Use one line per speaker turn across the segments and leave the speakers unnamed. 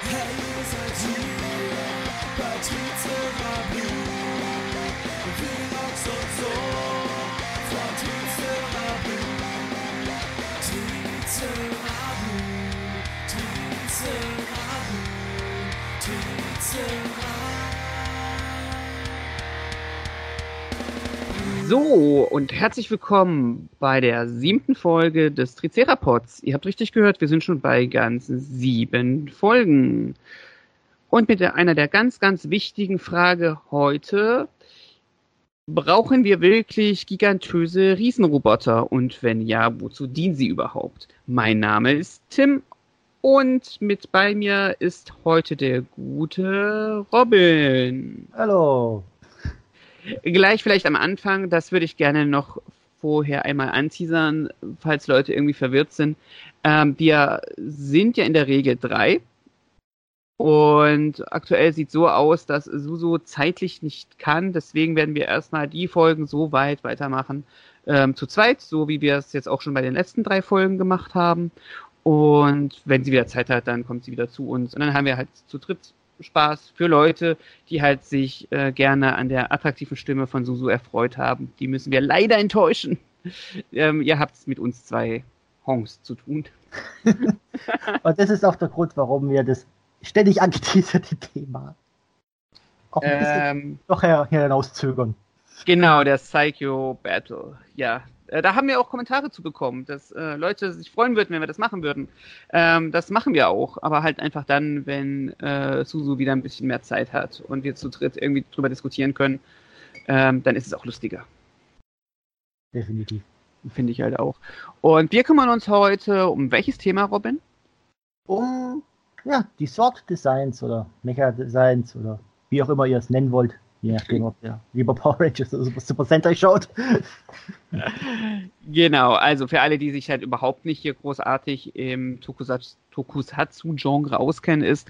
Hey, ihr seid hier bei Tweetserablu. Vlogs und so von Tweetserablu. Tweetserablu. Tweetserablu. Tweetserablu.
So, und herzlich willkommen bei der siebten Folge des Tricerapods. Ihr habt richtig gehört, wir sind schon bei ganzen sieben Folgen. Und mit einer der ganz, ganz wichtigen Frage heute, brauchen wir wirklich gigantöse Riesenroboter? Und wenn ja, wozu dienen sie überhaupt? Mein Name ist Tim und mit bei mir ist heute der gute Robin.
Hallo.
Gleich vielleicht am Anfang, das würde ich gerne noch vorher einmal anteasern, falls Leute irgendwie verwirrt sind. Ähm, wir sind ja in der Regel drei. Und aktuell sieht so aus, dass Suso zeitlich nicht kann. Deswegen werden wir erstmal die Folgen so weit weitermachen. Ähm, zu zweit, so wie wir es jetzt auch schon bei den letzten drei Folgen gemacht haben. Und wenn sie wieder Zeit hat, dann kommt sie wieder zu uns. Und dann haben wir halt zu dritt Spaß für Leute, die halt sich äh, gerne an der attraktiven Stimme von Susu erfreut haben. Die müssen wir leider enttäuschen. Ähm, ihr habt es mit uns zwei Hongs zu tun.
Und das ist auch der Grund, warum wir das ständig angeteaserte Thema auch ein bisschen
Ähm,
noch her hinauszögern.
genau, der Psycho Battle. Ja, äh, da haben wir auch Kommentare zu bekommen, dass äh, Leute sich freuen würden, wenn wir das machen würden. Ähm, das machen wir auch, aber halt einfach dann, wenn äh, Susu wieder ein bisschen mehr Zeit hat und wir zu dritt irgendwie drüber diskutieren können, ähm, dann ist es auch lustiger.
Definitiv.
Finde ich halt auch. Und wir kümmern uns heute um welches Thema, Robin?
Um ja, die Sword Designs oder Mecha Designs oder wie auch immer ihr es nennen wollt. Je nachdem, ob ihr lieber Power Rangers oder Super- Sentai schaut.
Genau, also für alle, die sich halt überhaupt nicht hier großartig im Tokusatsu- Tokusatsu-Genre auskennen, ist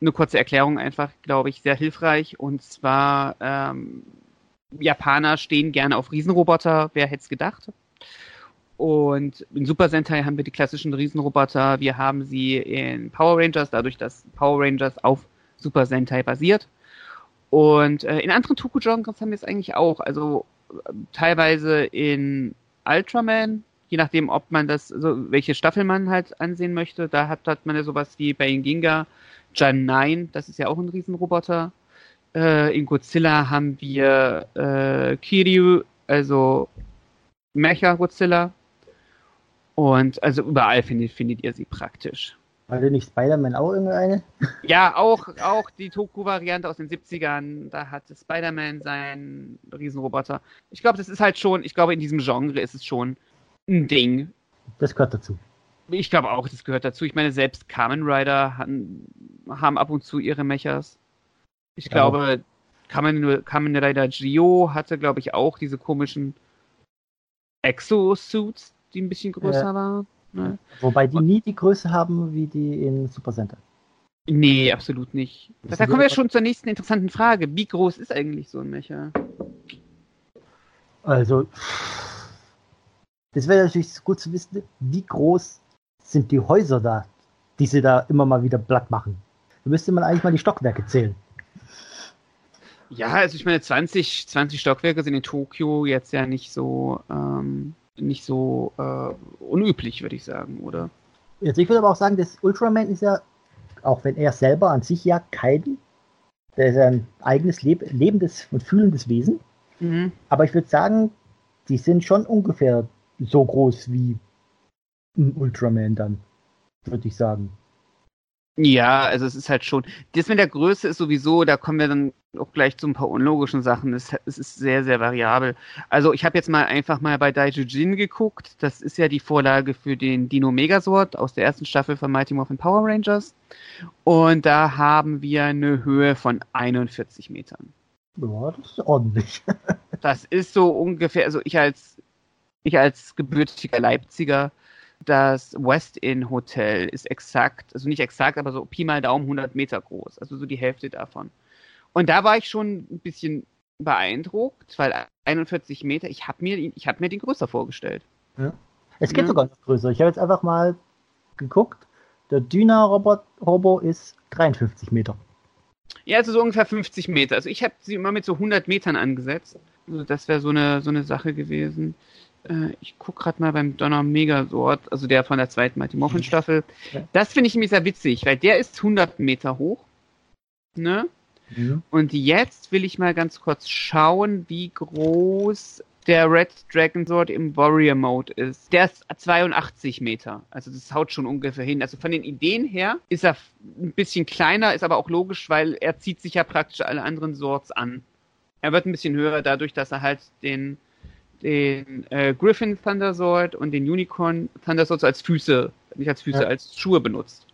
eine kurze Erklärung einfach, glaube ich, sehr hilfreich. Und zwar, ähm, Japaner stehen gerne auf Riesenroboter, wer hätte es gedacht? Und in Super Sentai haben wir die klassischen Riesenroboter, wir haben sie in Power Rangers, dadurch, dass Power Rangers auf Super Sentai basiert. Und äh, in anderen Toku-Genres haben wir es eigentlich auch. Also äh, teilweise in Ultraman, je nachdem, ob man das, so, welche Staffel man halt ansehen möchte. Da hat, hat man ja sowas wie bei Ginga Jan 9, das ist ja auch ein Riesenroboter. Äh, in Godzilla haben wir äh, Kiryu, also Mecha Godzilla. Und also überall findet, findet ihr sie praktisch.
Hatte nicht Spider-Man auch irgendeine?
Ja, auch, auch die Toku-Variante aus den 70ern, da hatte Spider-Man seinen Riesenroboter. Ich glaube, das ist halt schon, ich glaube, in diesem Genre ist es schon ein Ding.
Das gehört dazu.
Ich glaube auch, das gehört dazu. Ich meine, selbst Kamen Rider han, haben ab und zu ihre Mechas. Ich
Ja.
glaube, Kamen, Kamen Rider Gio hatte, glaube ich, auch diese komischen Exosuits, die ein bisschen größer
Ja.
waren. Ne?
Wobei die nie die Größe haben wie die in Super Sentai.
Nee, absolut nicht. Da kommen
wir
wir schon zur nächsten interessanten Frage. Wie groß ist eigentlich so ein Mecha?
Also, das wäre natürlich gut zu wissen, wie groß sind die Häuser da, die sie da immer mal wieder platt machen. Da müsste man eigentlich mal die Stockwerke zählen.
Ja, also ich meine, 20, 20 Stockwerke sind in Tokio jetzt ja nicht so, ähm, nicht so äh, unüblich, würde ich sagen, oder?
Jetzt, ich würde aber auch sagen, das Ultraman ist ja, auch wenn er selber an sich ja kein, der ist ja ein eigenes Leb lebendes und fühlendes Wesen.
Mhm.
Aber ich würde sagen, die sind schon ungefähr so groß wie ein Ultraman dann, würde ich sagen.
Ja, also es ist halt schon. Das mit der Größe ist sowieso, da kommen wir dann auch gleich zu ein paar unlogischen Sachen. Es, es ist sehr, sehr variabel. Also ich habe jetzt mal einfach mal bei Daijujin geguckt. Das ist ja die Vorlage für den Dino Megazord aus der ersten Staffel von Mighty Morphin Power Rangers. Und da haben wir eine Höhe von 41 Metern.
Ja, das ist ordentlich.
Das ist so ungefähr, also ich als ich als gebürtiger Leipziger, das West Inn Hotel ist exakt, also nicht exakt, aber so Pi mal Daumen 100 Meter groß, also so die Hälfte davon. Und da war ich schon ein bisschen beeindruckt, weil 41 Meter, ich habe mir, ich hab mir den größer vorgestellt.
Es gibt
Ja.
sogar noch größer. Ich habe jetzt einfach mal geguckt. der Dyna-Robo ist 53 Meter.
Ja, also so ungefähr 50 Meter. Also ich habe sie immer mit so 100 Metern angesetzt. Also das wäre so eine, so eine Sache gewesen. Äh, ich gucke gerade mal beim Donner Megasort, also der von der zweiten Mighty Morphin Staffel.
Ja.
Das finde ich nämlich sehr witzig, weil der ist 100 Meter hoch. Ne?
Mhm.
Und jetzt will ich mal ganz kurz schauen, wie groß der Red Dragon Sword im Warrior Mode ist. Der ist 82 Meter. Also das haut schon ungefähr hin. Also von den Ideen her ist er ein bisschen kleiner, ist aber auch logisch, weil er zieht sich ja praktisch alle anderen Swords an. Er wird ein bisschen höher dadurch, dass er halt den, den äh, Griffin Thunder Sword und den Unicorn Thunder Sword so als Füße, nicht als Füße,
Ja.
als Schuhe benutzt.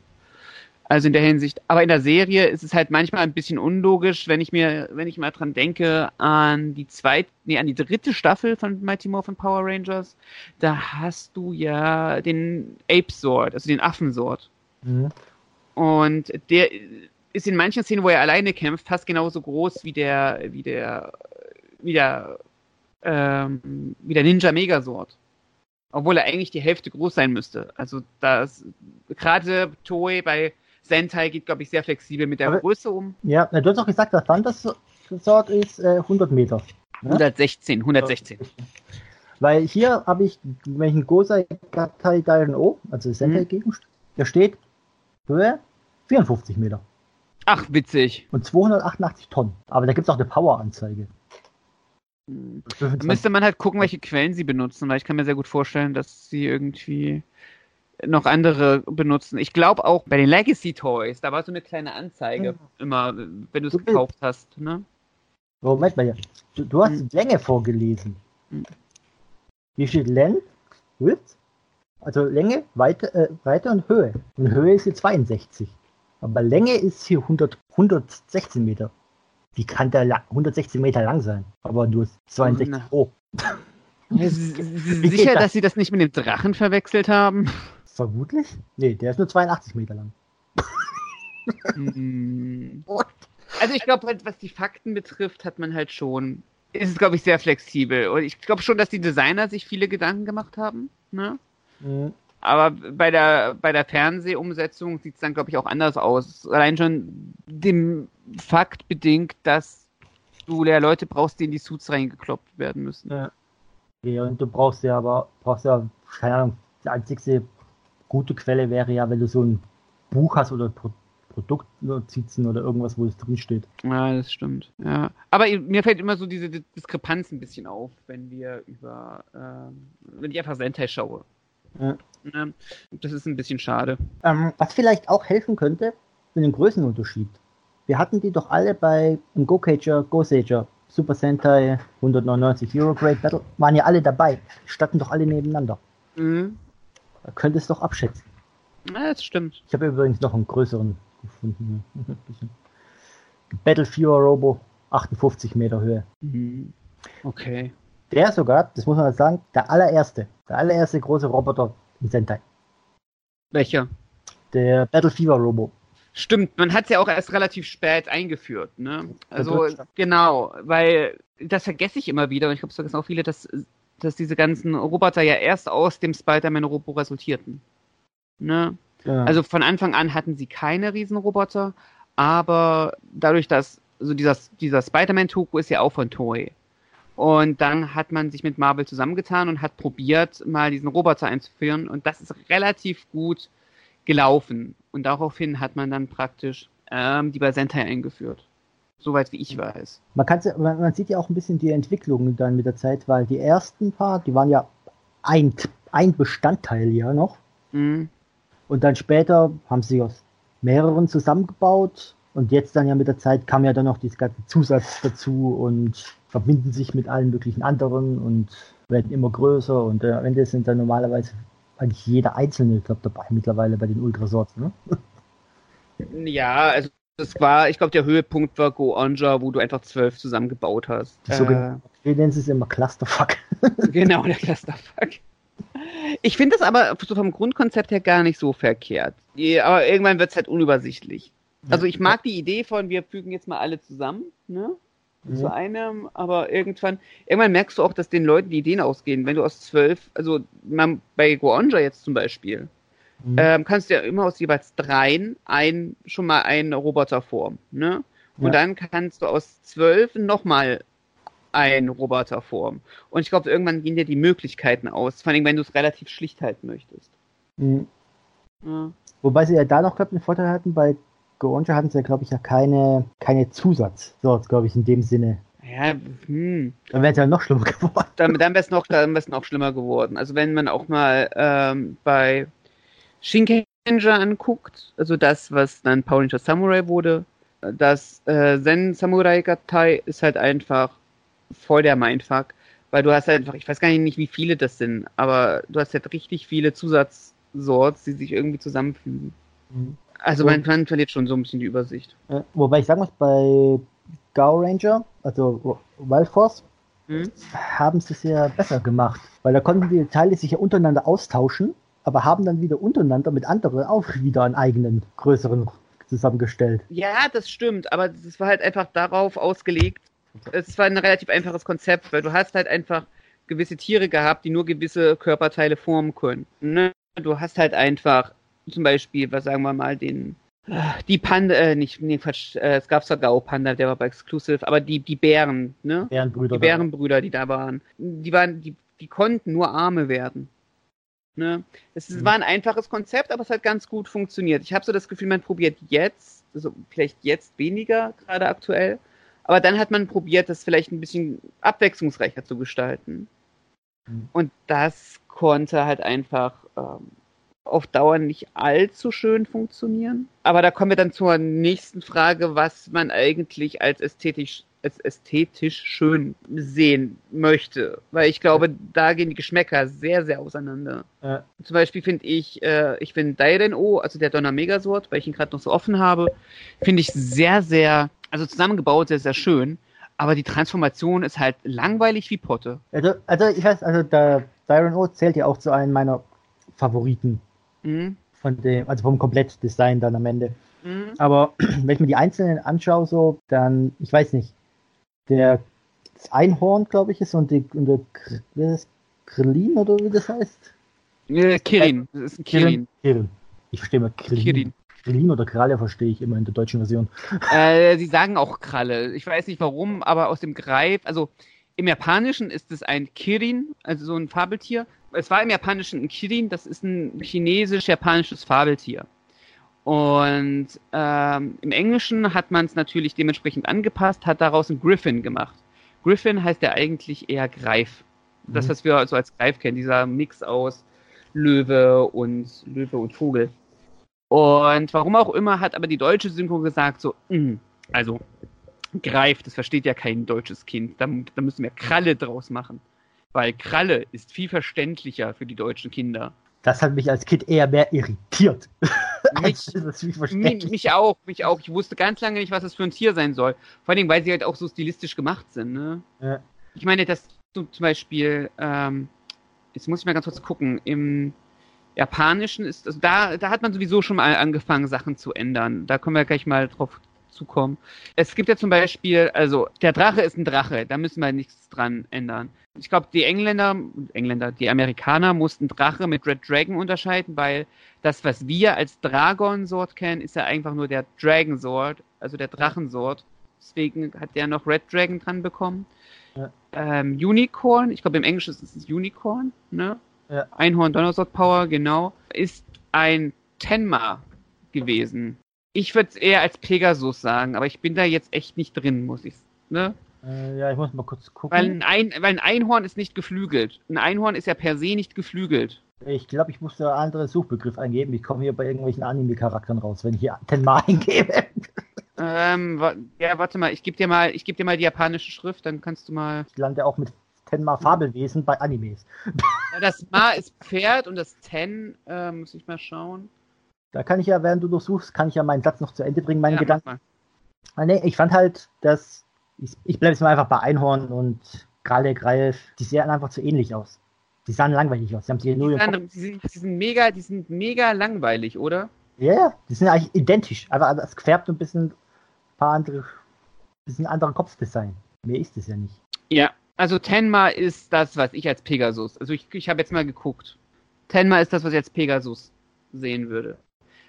Also in der Hinsicht. Aber in der Serie ist es halt manchmal ein bisschen unlogisch, wenn ich mir, wenn ich mal dran denke an die zweite, nee, an die dritte Staffel von Mighty Morphin Power Rangers. Da hast du ja den Ape Sword, also den Affensword.
Mhm.
Und der ist in manchen Szenen, wo er alleine kämpft, fast genauso groß wie der, wie der, wie der, ähm, wie der Ninja Megasword. Obwohl er eigentlich die Hälfte groß sein müsste. Also das, gerade Toei bei Sentai geht, glaube ich, sehr flexibel mit der
Aber-
Größe um.
Ja, du hast auch gesagt, der Thunder Sword ist äh, 100 Meter. Ja?
116, 116.
Weil hier habe ich, wenn ich einen Gosei Gatai Dairen O, also Sentai Gegenstand, da steht Höhe 54 Meter
Ach, witzig.
und 288 Tonnen. Aber da gibt es auch eine Power-Anzeige.
Hm.
25.
Müsste man halt gucken, welche Quellen sie benutzen, weil ich kann mir sehr gut vorstellen, dass sie irgendwie noch andere benutzen. Ich glaube auch bei den Legacy Toys, da war so eine kleine Anzeige
Mhm.
immer, wenn du es gekauft hast. Ne?
Moment mal. Du, du hast
Hm.
Länge vorgelesen.
Hm.
Hier steht Length, Width, also Länge, Weite, äh, Breite und Höhe. Und Höhe ist hier 62. Aber Länge ist hier 100, 116 Meter. Wie kann der la- 116 Meter lang sein? Aber nur 62
Na.
hoch.
Ja, Sicher,
das?
dass sie das nicht mit dem Drachen verwechselt haben?
Vermutlich? Nee, der ist nur 82 Meter lang.
Hm. Also ich glaube, halt, was die Fakten betrifft, hat man halt schon, ist es, glaube ich, sehr flexibel. Und ich glaube schon, dass die Designer sich viele Gedanken gemacht haben. Ne?
Mhm.
Aber bei der, bei der Fernsehumsetzung sieht es dann, glaube ich, auch anders aus. Allein schon dem Fakt bedingt, dass du ja Leute brauchst, die in die Suits reingekloppt werden müssen.
Ja. ja. Und du brauchst ja aber, brauchst ja, keine Ahnung, die einzigste gute Quelle wäre ja, wenn du so ein Buch hast oder Pro Produktnotizen oder irgendwas, wo es drin steht.
Ja, das stimmt. Ja. Aber mir fällt immer so diese Di- Diskrepanz ein bisschen auf, wenn wir über, ähm, wenn ich einfach Sentai schaue.
Ja.
Ne? Das ist ein bisschen schade.
Ähm, was vielleicht auch helfen könnte, sind den Größenunterschied. Wir hatten die doch alle bei im Go-Cager, Go-Sager, Super Sentai, 199 Euro Great Battle, waren ja alle dabei. Die standen doch alle nebeneinander.
Mhm.
Da könntest du doch abschätzen.
Ja, das stimmt.
Ich habe übrigens noch einen größeren gefunden. Bisschen. Battle Fuhrer Robo, 58 Meter Höhe.
Mhm. Okay.
Der sogar, das muss man sagen, der allererste, der allererste große Roboter in Sentai.
Welcher?
Der Battle Fever Robo.
Stimmt, man hat es ja auch erst relativ spät eingeführt, ne? Also genau, weil das vergesse ich immer wieder und ich glaube, es vergessen auch viele, dass, dass diese ganzen Roboter ja erst aus dem Spider-Man-Robo resultierten. Ne?
Ja.
Also von Anfang an hatten sie keine Riesenroboter, aber dadurch, dass also dieser, dieser Spider-Man-Toku ist ja auch von Toei. Und dann hat man sich mit Marvel zusammengetan und hat probiert, mal diesen Roboter einzuführen. Und das ist relativ gut gelaufen. Und daraufhin hat man dann praktisch ähm, die bei Sentai eingeführt. Soweit wie ich weiß.
Man, man, man sieht ja auch ein bisschen die Entwicklung dann mit der Zeit, weil die ersten paar, die waren ja ein, ein Bestandteil ja noch.
Mhm.
Und dann später haben sie aus mehreren zusammengebaut. Und jetzt dann ja mit der Zeit kam ja dann noch dieses ganze Zusatz dazu und verbinden sich mit allen möglichen anderen und werden immer größer. Und äh, am Ende sind dann normalerweise eigentlich jeder einzelne glaub, dabei mittlerweile bei den Ultrasorts. Ne?
Ja, also das war, ich glaube, der Höhepunkt war Go Onja, wo du einfach zwölf zusammengebaut hast.
Die Wir nennen es immer Clusterfuck.
Genau, der Clusterfuck. Ich finde es aber so vom Grundkonzept her gar nicht so verkehrt. Aber irgendwann wird es halt unübersichtlich. Also ich mag die Idee von, wir fügen jetzt mal alle zusammen, ne? Zu
Ja.
einem, aber irgendwann, irgendwann merkst du auch, dass den Leuten die Ideen ausgehen. Wenn du aus zwölf, also man, bei Goonja jetzt zum Beispiel,
Mhm.
ähm, kannst du ja immer aus jeweils dreien ein, schon mal einen Roboter formen. Ne? Und
Ja.
dann kannst du aus zwölf nochmal einen Roboter formen. Und ich glaube, irgendwann gehen dir die Möglichkeiten aus, vor allem wenn du es relativ schlicht halten möchtest.
Mhm.
Ja.
Wobei sie ja da noch, glaube ich, einen Vorteil hatten. Bei Goronja hatten sie ja, glaube ich, ja keine, keine Zusatz. So, glaube ich, in dem Sinne.
Ja, hm.
Dann wäre es ja noch schlimmer geworden.
Dann, dann wäre es noch, dann wär's noch schlimmer geworden. Also wenn man auch mal ähm, bei Shinkenger anguckt, also das, was dann Ranger Samurai wurde, das äh, Zen Samurai Gatai ist halt einfach voll der Mindfuck, weil du hast halt einfach, ich weiß gar nicht, wie viele das sind, aber du hast halt richtig viele Zusatzsorts, die sich irgendwie zusammenfügen. Also man, man verliert schon so ein bisschen die Übersicht.
Äh, wobei ich sagen muss, bei Gao Ranger, also Wild Force,
Hm?
haben sie es ja besser gemacht. Weil da konnten die Teile sich ja untereinander austauschen, aber haben dann wieder untereinander mit anderen auch wieder einen eigenen, größeren zusammengestellt.
Ja, das stimmt, aber es war halt einfach darauf ausgelegt. Es war ein relativ einfaches Konzept, weil du hast halt einfach gewisse Tiere gehabt, die nur gewisse Körperteile formen können. Ne? Du hast halt einfach zum Beispiel, was sagen wir mal, den die Panda, äh, nicht, nee, Quatsch, äh, es gab zwar Gao Panda, der war bei Exclusive, aber die, die Bären, ne?
Bärenbrüder.
Die Bärenbrüder, die da waren, die waren, die, die konnten nur Arme werden. Ne? Es
Mhm.
war ein einfaches Konzept, aber es hat ganz gut funktioniert. Ich habe so das Gefühl, man probiert jetzt, also vielleicht jetzt weniger, gerade aktuell, aber dann hat man probiert, das vielleicht ein bisschen abwechslungsreicher zu gestalten.
Mhm.
Und das konnte halt einfach ähm, auf Dauer nicht allzu schön funktionieren. Aber da kommen wir dann zur nächsten Frage, was man eigentlich als ästhetisch, als ästhetisch schön sehen möchte. Weil ich glaube, da gehen die Geschmäcker sehr, sehr auseinander.
Äh,
Zum Beispiel finde ich, äh, ich finde Dairen-O, also der Donner Megasword, weil ich ihn gerade noch so offen habe, finde ich sehr, sehr, also zusammengebaut sehr, sehr schön. Aber die Transformation ist halt langweilig wie Potte.
also, also ich weiß, also der Siren O zählt ja auch zu einem meiner Favoriten
Mhm.
von dem, also vom Komplettdesign dann am Ende.
Mhm.
Aber wenn ich mir die einzelnen anschaue, so, dann, ich weiß nicht, der das Einhorn, glaube ich, ist und, die, und der wie ist das? Krillin oder wie das heißt?
Äh, Kirin, das ist ein Kirin.
Kirin. Ich verstehe mal Krillin.
Kirin.
Krillin oder Kralle verstehe ich immer in der deutschen Version.
Äh, sie sagen auch Kralle. Ich weiß nicht warum, aber aus dem Greif, also im Japanischen ist es ein Kirin, also so ein Fabeltier. Es war im Japanischen ein Kirin, das ist ein chinesisch-japanisches Fabeltier. Und ähm, im Englischen hat man es natürlich dementsprechend angepasst, hat daraus einen Griffin gemacht. Griffin heißt ja eigentlich eher Greif. Das,
Mhm.
was wir so als Greif kennen, dieser Mix aus Löwe und Löwe und Vogel. Und warum auch immer hat aber die deutsche Synchro gesagt so, "Mm, also Greif, das versteht ja kein deutsches Kind, da, da müssen wir Kralle draus machen. Weil Kralle ist viel verständlicher für die deutschen Kinder.
Das hat mich als Kind eher mehr irritiert.
Mich, mich, mich auch, mich auch. Ich wusste ganz lange nicht, was das für ein Tier sein soll. Vor allem, weil sie halt auch so stilistisch gemacht sind. Ne?
Ja.
Ich meine, dass du zum Beispiel, ähm, jetzt muss ich mal ganz kurz gucken, im Japanischen ist, also da, da hat man sowieso schon mal angefangen, Sachen zu ändern. Da können wir gleich mal drauf zukommen. Es gibt ja zum Beispiel, also der Drache ist ein Drache, da müssen wir nichts dran ändern. Ich glaube, die Engländer, Engländer, die Amerikaner mussten Drache mit Red Dragon unterscheiden, weil das, was wir als Dragon Sword kennen, ist ja einfach nur der Dragon Sword, also der Drachensword. Deswegen hat der noch Red Dragon dran bekommen.
Ja.
Ähm, Unicorn, ich glaube im Englischen ist es Unicorn, ne?
Ja.
Einhorn Donnersword Power, genau, ist ein Tenma gewesen. Ich würde es eher als Pegasus sagen, aber ich bin da jetzt echt nicht drin, muss ich. Ne?
Äh, ja, ich muss mal kurz gucken.
Weil, ein weil ein Einhorn ist nicht geflügelt. Ein Einhorn ist ja per se nicht geflügelt.
Ich glaube, ich muss da einen anderen Suchbegriff eingeben. Ich komme hier bei irgendwelchen Anime-Charakteren raus, wenn ich hier Tenma eingebe.
Ähm, wa ja, warte mal, ich gebe dir mal, ich gebe dir mal die japanische Schrift, dann kannst du mal.
Ich lande auch mit Tenma Fabelwesen bei Animes.
Ja, das Ma ist Pferd und das Ten, äh, muss ich mal schauen.
Da kann ich ja, während du durchsuchst, kann ich ja meinen Satz noch zu Ende bringen, meinen
Ja,
Gedanken. Ah, nee, ich fand halt, dass ich, ich bleibe jetzt mal einfach bei Einhorn und Kralle, Greif, die sehen einfach zu ähnlich aus. Die sahen langweilig aus. Die haben
Die,
Kopf-
sind, die, sind, die sind mega, die sind mega langweilig, oder?
Ja, ja, die sind eigentlich identisch. Aber es gefärbt ein bisschen paar andere, bisschen anderer Kopfdesign. Mehr ist es ja nicht.
Ja. Also Tenma ist das, was ich als Pegasus. Also ich, ich habe jetzt mal geguckt. Tenma ist das, was ich als Pegasus sehen würde.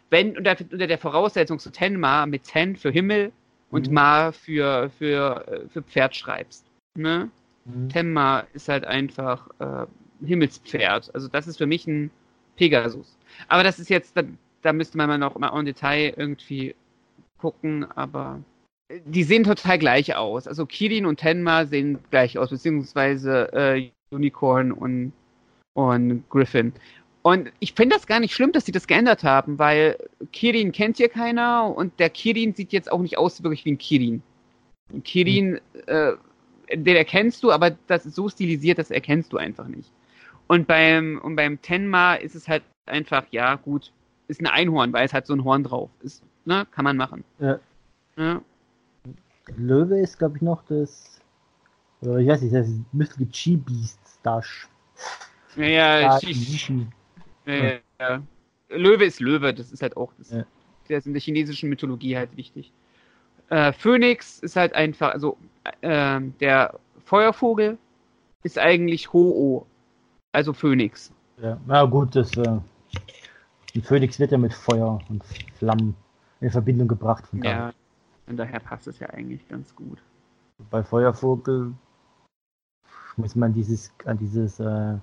Wenn unter, unter der Voraussetzung so Tenma mit Ten für Himmel und
Mhm.
Ma für, für, äh, für Pferd schreibst. Ne?
Mhm.
Tenma ist halt einfach äh, Himmelspferd. Also das ist für mich ein Pegasus. Aber das ist jetzt, da, da müsste man mal noch mal en Detail irgendwie gucken, aber die sehen total gleich aus. Also Kirin und Tenma sehen gleich aus, beziehungsweise äh, Unicorn und, und Griffin. Und ich finde das gar nicht schlimm, dass sie das geändert haben, weil Kirin kennt hier keiner und der Kirin sieht jetzt auch nicht aus wirklich wie ein Kirin. Ein Kirin, äh, den erkennst du, aber das ist so stilisiert, das erkennst du einfach nicht. Und beim, und beim Tenma ist es halt einfach, ja, gut, ist ein Einhorn, weil es hat so ein Horn drauf. Ist, ne, kann man machen.
Ja.
Ja.
Löwe ist, glaube ich, noch das. Oder ich weiß nicht, das müsste die Chi-Beasts Dash.
Ja, ja,
Shishi.
Ja. Löwe ist Löwe, das ist halt auch das,
Ja.
der ist in der chinesischen Mythologie halt wichtig. Äh, Phönix ist halt einfach, also äh, der Feuervogel ist eigentlich Ho-Oh, also Phönix.
Ja, na gut, das. Äh, ein Phönix wird ja mit Feuer und Flammen in Verbindung gebracht. Von daher.
Ja, von daher passt es ja eigentlich ganz gut.
Bei Feuervogel muss man dieses, an dieses äh,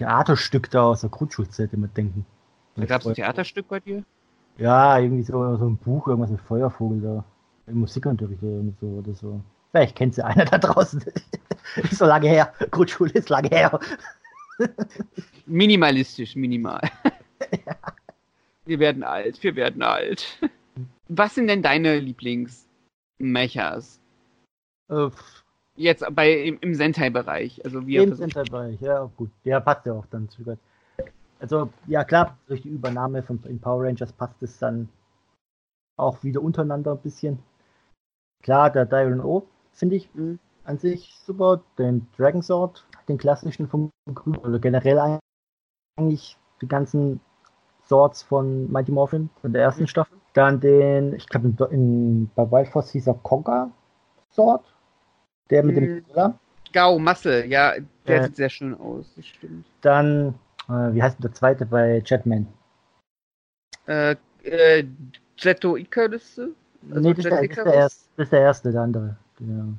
Theaterstück da aus der Grundschulzeit immer denken.
Da gab es ein Theaterstück bei dir?
Ja, irgendwie so, so ein Buch, irgendwas mit Feuervogel da. Im Musikunterricht oder so, oder so. Vielleicht kennt sie einer da draußen. ist so lange her. Grundschule ist lange her.
Minimalistisch, minimal. Wir werden alt, wir werden alt. Was sind denn deine Lieblingsmechas? Jetzt bei im, im Sentai-Bereich. Also
Im Center-Bereich, ja gut. Der passt ja auch dann zu Gott. Also, ja klar, durch die Übernahme von in Power Rangers passt es dann auch wieder untereinander ein bisschen. Klar, der Diron O finde ich
Mhm.
an sich super. Den Dragon Sword, den klassischen vom Grün, oder generell eigentlich die ganzen Swords von Mighty Morphin von der ersten
Mhm.
Staffel. Dann den, ich glaube, in, in, bei Wild Force hieß er Conga Sword. Der mit
Mhm.
dem Gorilla.
Gau, Muscle, ja, der
Äh.
sieht sehr schön aus, das stimmt.
Dann, äh, wie heißt denn der zweite bei Jetman?
Äh, äh, Jetto Icarus? Also
nee, das ist, der, das, ist der erste, das ist der erste, der andere. Genau.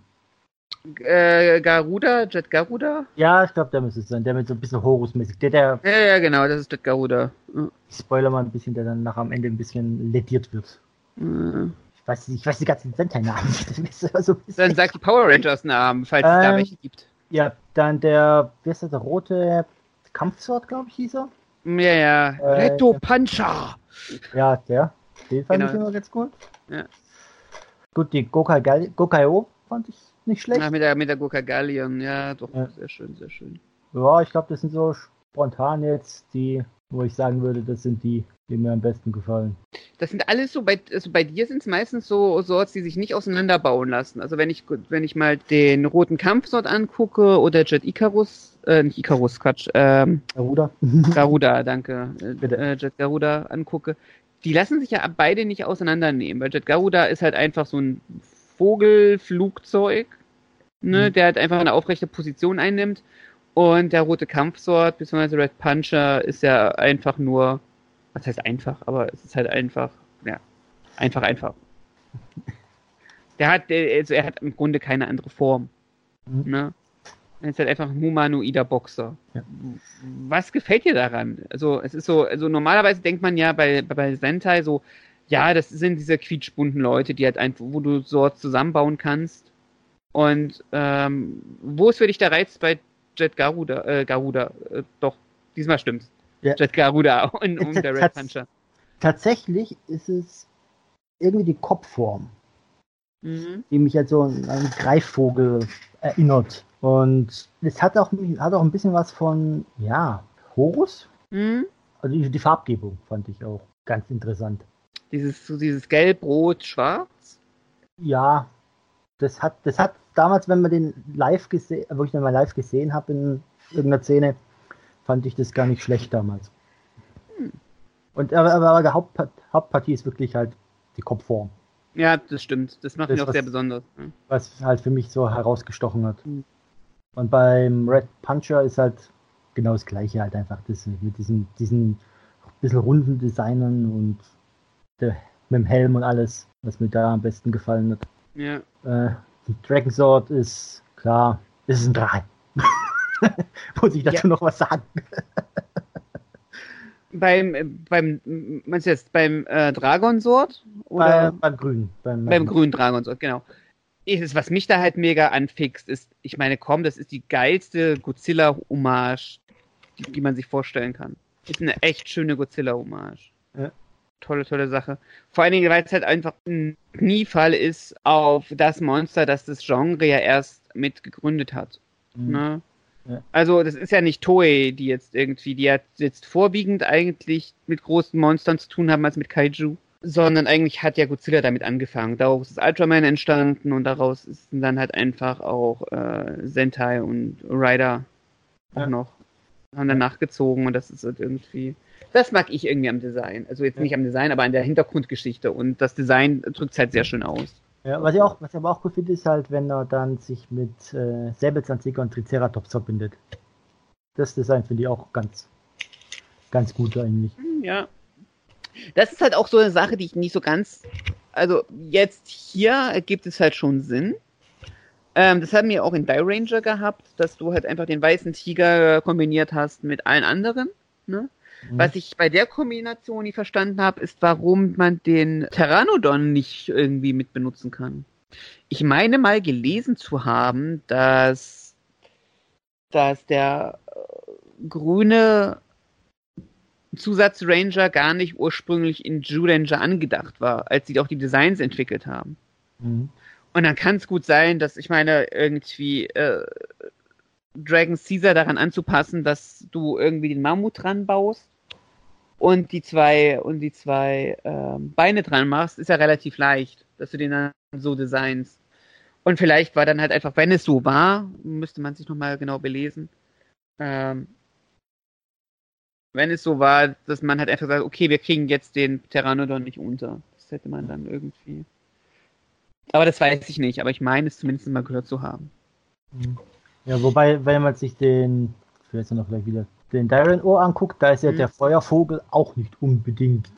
Äh, Garuda? Jet Garuda?
Ja, ich glaube, der müsste es sein. Der mit so ein bisschen Horus-mäßig. Der, der,
Ja, ja, genau, das ist Jet Garuda.
ich spoiler mal ein bisschen, der dann nach am Ende ein bisschen lediert wird.
Äh,
Ich weiß, nicht- ich weiß die ganzen Sentai-Namen nicht.
Dann sag die Power Rangers Namen, falls es da
Ähm,
welche gibt.
Ja, dann der, wie ist das, der rote Kampfsword, glaube ich, hieß er.
Ja, ja.
Äh,
Retto Puncher!
Ja, der. Den fand
Genau.
ich immer ganz gut.
Ja.
Gut, die Gokai Gokai-O fand ich nicht schlecht.
Ja, mit der, mit der Gallion, ja, doch,
Ja.
sehr schön, sehr schön.
Ja, ich glaube, das sind so spontan jetzt die, wo ich sagen würde, das sind die, die mir am besten gefallen.
Das sind alles so, bei, also bei dir sind es meistens so Sorts, die sich nicht auseinanderbauen lassen. Also wenn ich, wenn ich mal den roten Kampfsort angucke oder Jet Icarus, äh, nicht Icarus, Quatsch, ähm,
Ruder.
Garuda, danke, äh,
Bitte.
äh, Jet Garuda angucke, die lassen sich ja beide nicht auseinandernehmen, weil Jet Garuda ist halt einfach so ein Vogelflugzeug, ne,
Mhm.
der halt einfach eine aufrechte Position einnimmt. Und der rote Kampfsort, beziehungsweise Red Puncher, ist ja einfach nur, was heißt einfach, aber es ist halt einfach, ja, einfach, einfach. Der hat, also er hat im Grunde keine andere Form.
Mhm.
Ne? Er ist halt einfach ein humanoider Boxer.
Ja.
Was gefällt dir daran? Also, es ist so, also normalerweise denkt man ja bei, bei Sentai so, ja, das sind diese quietschbunten Leute, die halt einfach, wo du so zusammenbauen kannst. Und ähm, wo ist für dich der Reiz bei Jet Garuda? Äh, Garuda, äh, doch, diesmal stimmt's.
Ja.
Jet Garuda und, und der Red Puncher.
Tatsächlich ist es irgendwie die Kopfform,
Mhm.
die mich halt so an einen Greifvogel erinnert. Und es hat auch, hat auch ein bisschen was von, ja, Horus.
Mhm.
Also die, die Farbgebung fand ich auch ganz interessant.
Dieses, so dieses Gelb, Rot, Schwarz.
Ja, das hat, das hat damals, wenn man den live gesehen, wo ich den mal live gesehen habe in irgendeiner Szene, fand ich das gar nicht schlecht damals.
Hm.
Und aber, aber der Hauptpart, Hauptpartie ist wirklich halt die Kopfform,
Ja, das stimmt. Das macht
Das,
ihn auch
was-
sehr besonders. ne?
was halt für mich so herausgestochen hat.
Hm.
Und beim Red Puncher ist halt genau das gleiche halt einfach, das mit diesen, diesen bisschen runden Designen und der, mit dem Helm und alles, was mir da am besten gefallen hat.
Ja.
Äh, die Dragon Sword ist klar, ist ein 3. Muss ich dazu
Ja.
noch was sagen?
Beim, äh, beim, meinst du jetzt beim äh, Dragon Sword?
Bei,
Oder
beim Grünen. Beim,
beim grünen Dragon Sword, genau. Ist was mich da halt mega anfixt, ist, ich meine, komm, das ist die geilste Godzilla-Hommage, die, die man sich vorstellen kann. Ist eine echt schöne Godzilla-Hommage.
Ja.
Tolle, tolle Sache. Vor allen Dingen, weil es halt einfach ein Kniefall ist auf das Monster, das das Genre ja erst mit gegründet hat.
Mhm.
Ne?
Ja.
Also das ist ja nicht Toei, die jetzt irgendwie, die hat jetzt vorwiegend eigentlich mit großen Monstern zu tun haben als mit Kaiju, sondern eigentlich hat ja Godzilla damit angefangen. Daraus ist Ultraman entstanden und daraus ist dann halt einfach auch äh, Sentai und Rider auch
Ja.
noch haben dann nachgezogen und das ist halt irgendwie das mag ich irgendwie am Design. Also jetzt nicht am Design, aber an der Hintergrundgeschichte und das Design drückt es halt sehr schön aus.
Ja, was ich auch, was ich aber auch cool finde, ist halt, wenn er dann sich mit äh, Säbelzahntiger und Triceratops verbindet. Das Design finde ich auch ganz, ganz gut eigentlich.
Ja. Das ist halt auch so eine Sache, die ich nicht so ganz. Also jetzt hier ergibt es halt schon Sinn. Ähm, das haben wir auch in Die Ranger gehabt, dass du halt einfach den weißen Tiger kombiniert hast mit allen anderen. Ne?
Mhm.
Was ich bei der Kombination nie verstanden habe, ist, warum man den Pteranodon nicht irgendwie mit benutzen kann. Ich meine mal gelesen zu haben, dass, dass der äh, grüne Zusatzranger gar nicht ursprünglich in Ranger angedacht war, als sie auch die Designs entwickelt haben.
Mhm.
Und dann kann es gut sein, dass ich meine, irgendwie äh, Dragon Caesar daran anzupassen, dass du irgendwie den Mammut dran baust und die zwei und die zwei ähm, Beine dran machst, ist ja relativ leicht, dass du den dann so designst. Und vielleicht war dann halt einfach, wenn es so war, müsste man sich nochmal genau belesen. Ähm, wenn es so war, dass man halt einfach sagt, okay, wir kriegen jetzt den Pteranodon nicht unter. Das hätte man dann irgendwie. Aber das weiß ich nicht, aber ich meine es zumindest mal gehört zu haben.
Mhm. Ja, wobei, wenn man sich den, ja noch gleich wieder, den Darren O anguckt, da ist ja
Mhm.
der Feuervogel auch nicht unbedingt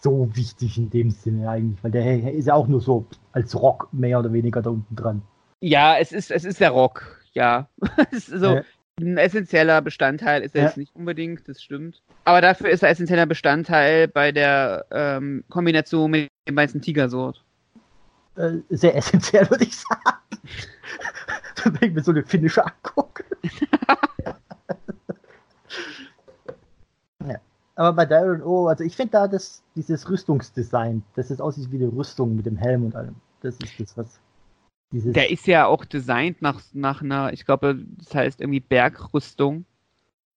so wichtig in dem Sinne eigentlich, weil der ist ja auch nur so als Rock mehr oder weniger da unten dran.
Ja, es ist, es ist der Rock, ja. es ist so
Ja.
ein essentieller Bestandteil ist er
Ja.
jetzt nicht unbedingt, das stimmt. Aber dafür ist er essentieller Bestandteil bei der ähm, Kombination mit dem weißen Tigersort.
Äh, sehr essentiell, würde ich sagen. Wenn ich mir so eine finnische angucke. ja. Aber bei Darren O, also ich finde da das, dieses Rüstungsdesign, das ist aussieht wie eine Rüstung mit dem Helm und allem. Das ist das, was dieses.
Der ist ja auch designt nach, nach einer, ich glaube, das heißt irgendwie Bergrüstung.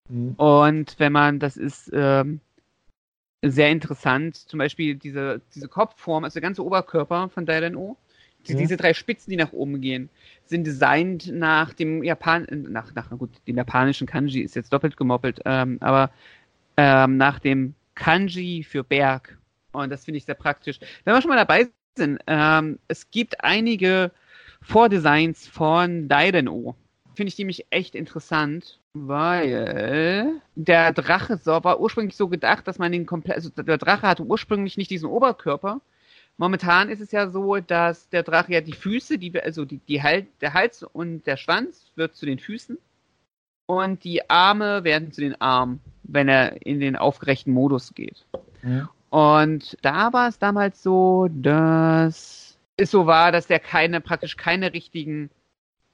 Mhm.
Und wenn man, das ist ähm, sehr interessant, zum Beispiel diese, diese Kopfform, also der ganze Oberkörper von Dylan O, die,
Ja.
diese drei Spitzen, die nach oben gehen, sind designt nach dem Japan, äh, nach, nach, gut, dem japanischen Kanji ist jetzt doppelt gemoppelt, ähm, aber ähm, nach dem Kanji für Berg. Und das finde ich sehr praktisch. Wenn wir schon mal dabei sind, ähm, es gibt einige Vordesigns von Daiden-O. Finde ich nämlich echt interessant, weil der Drache so, war ursprünglich so gedacht, dass man den komplett, also der Drache hatte ursprünglich nicht diesen Oberkörper. Momentan ist es ja so, dass der Drache ja die Füße, die, also die, die Hal der Hals und der Schwanz wird zu den Füßen und die Arme werden zu den Armen, wenn er in den aufgerechten Modus geht.
Mhm.
Und da war es damals so, dass es so war, dass der keine, praktisch keine richtigen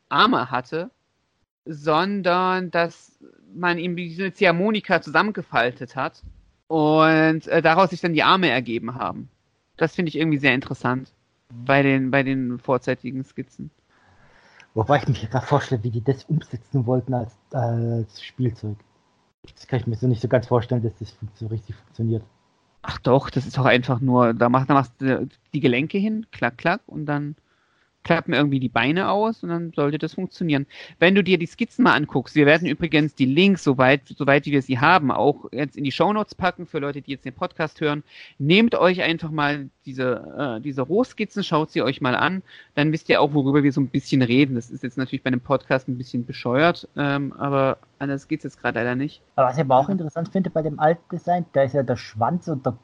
Arme hatte, sondern dass man ihm eine Ziehharmonika zusammengefaltet hat und äh, daraus sich dann die Arme ergeben haben. Das finde ich irgendwie sehr interessant bei den, bei den vorzeitigen Skizzen.
Wobei ich mich gerade vorstelle, wie die das umsetzen wollten als, als Spielzeug. Das kann ich mir so nicht so ganz vorstellen, dass das so richtig funktioniert.
Ach doch, das ist doch einfach nur, da machst, da machst du die Gelenke hin, klack, klack, und dann klappen irgendwie die Beine aus und dann sollte das funktionieren. Wenn du dir die Skizzen mal anguckst, wir werden übrigens die Links, soweit, soweit wir sie haben, auch jetzt in die Shownotes packen für Leute, die jetzt den Podcast hören. Nehmt euch einfach mal diese, äh, diese Rohskizzen, schaut sie euch mal an, dann wisst ihr auch, worüber wir so ein bisschen reden. Das ist jetzt natürlich bei einem Podcast ein bisschen bescheuert, ähm, aber anders geht's jetzt gerade leider nicht.
Aber was ich aber auch interessant finde bei dem alten Design, da ist ja der Schwanz und der,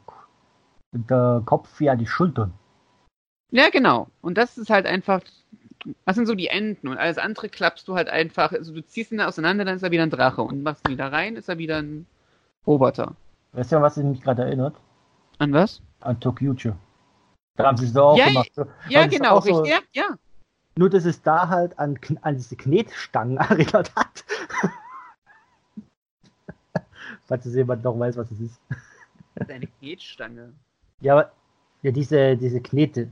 der Kopf ja die Schultern.
Ja, genau. Und das ist halt einfach, das sind so die Enden und alles andere klappst du halt einfach, also du ziehst ihn auseinander, dann ist er wieder ein Drache und machst ihn wieder rein, ist er wieder ein Roboter.
Weißt du, was mich gerade erinnert?
An was?
An Tokyuchi. Da haben sie es doch auch
Ja,
gemacht. So.
Ja, genau,
so-
richtig. Ja, ja.
Nur, dass es da halt an, an diese Knetstangen erinnert hat. Falls es jemand noch weiß, was es ist.
Das ist eine Knetstange.
Ja, aber ja, diese, diese Knete.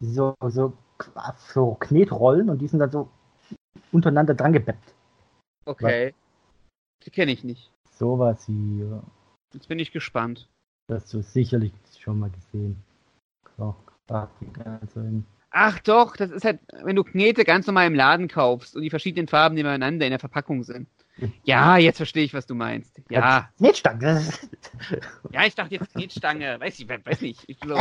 So, so, so Knetrollen und die sind dann so untereinander dran gebeppt.
Okay. Die kenne ich nicht.
Sowas hier.
Jetzt bin ich gespannt.
Das hast du sicherlich schon mal gesehen. So, also in-
Ach doch, das ist halt, wenn du Knete ganz normal im Laden kaufst und die verschiedenen Farben nebeneinander in der Verpackung sind. Ja, jetzt verstehe ich, was du meinst. Ja,
ist-
ja, ich dachte jetzt Knetstange. Weiß ich, weiß nicht. Ich so,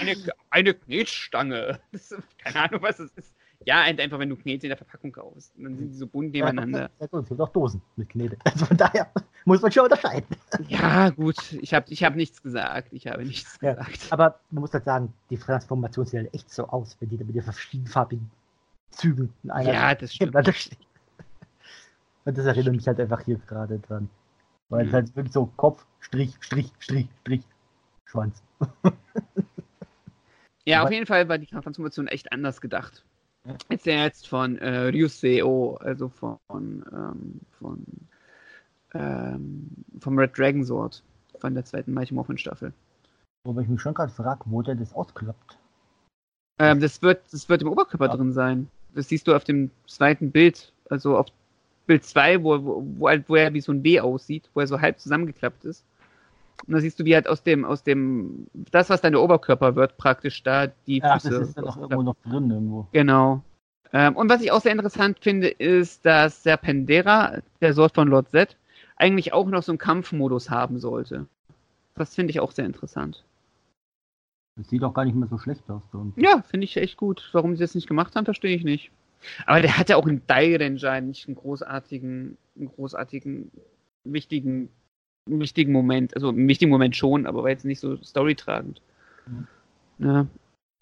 eine, eine Knetstange. Das keine Ahnung, was das ist. Ja, halt einfach, wenn du Knete in der Verpackung kaufst. Und dann sind die so bunt nebeneinander.
Ja, gut, es gibt auch Dosen mit Knete. Also von daher muss man schon unterscheiden.
Ja, gut. Ich habe ich hab nichts gesagt. Ich habe nichts
Ja.
gesagt.
Aber man muss halt sagen, die Transformation sieht halt echt so aus, wenn die da mit den verschiedenfarbigen Zügen in einer
Ja, das stimmt.
Und das erinnert mich halt einfach hier gerade dran. Weil es
Mhm.
halt wirklich so Kopf, Strich, Strich, Strich, Strich, Schwanz.
Ja, auf jeden Fall war die Transformation echt anders gedacht.
Ja.
Jetzt ja jetzt von äh, Ryuseo, also von, ähm, von ähm, vom Red Dragon Sword, von der zweiten Mighty Morphin Staffel.
Wobei ich mich schon gerade frage, wo der das ausklappt.
Ähm, das wird, das wird im Oberkörper
Ja.
drin sein. Das siehst du auf dem zweiten Bild, also auf Bild 2, wo, wo, wo, wo er wie so ein B aussieht, wo er so halb zusammengeklappt ist. Und da siehst du, wie halt aus dem, aus dem, das, was dann der Oberkörper wird, praktisch da die
Ja, das
Füße.
ist ja doch irgendwo noch drin irgendwo.
Genau. Ähm, und was ich auch sehr interessant finde, ist, dass Serpendera, der Sort von Lord Z, eigentlich auch noch so einen Kampfmodus haben sollte. Das finde ich auch sehr interessant.
Das sieht auch gar nicht mehr so schlecht aus. Unten.
Ja, finde ich echt gut. Warum sie das nicht gemacht haben, verstehe ich nicht. Aber der hat ja auch in Ranger nicht einen großartigen, einen großartigen, wichtigen, wichtigen Moment. Also einen wichtigen Moment schon, aber war jetzt nicht so storytragend.
Mhm.
Ja.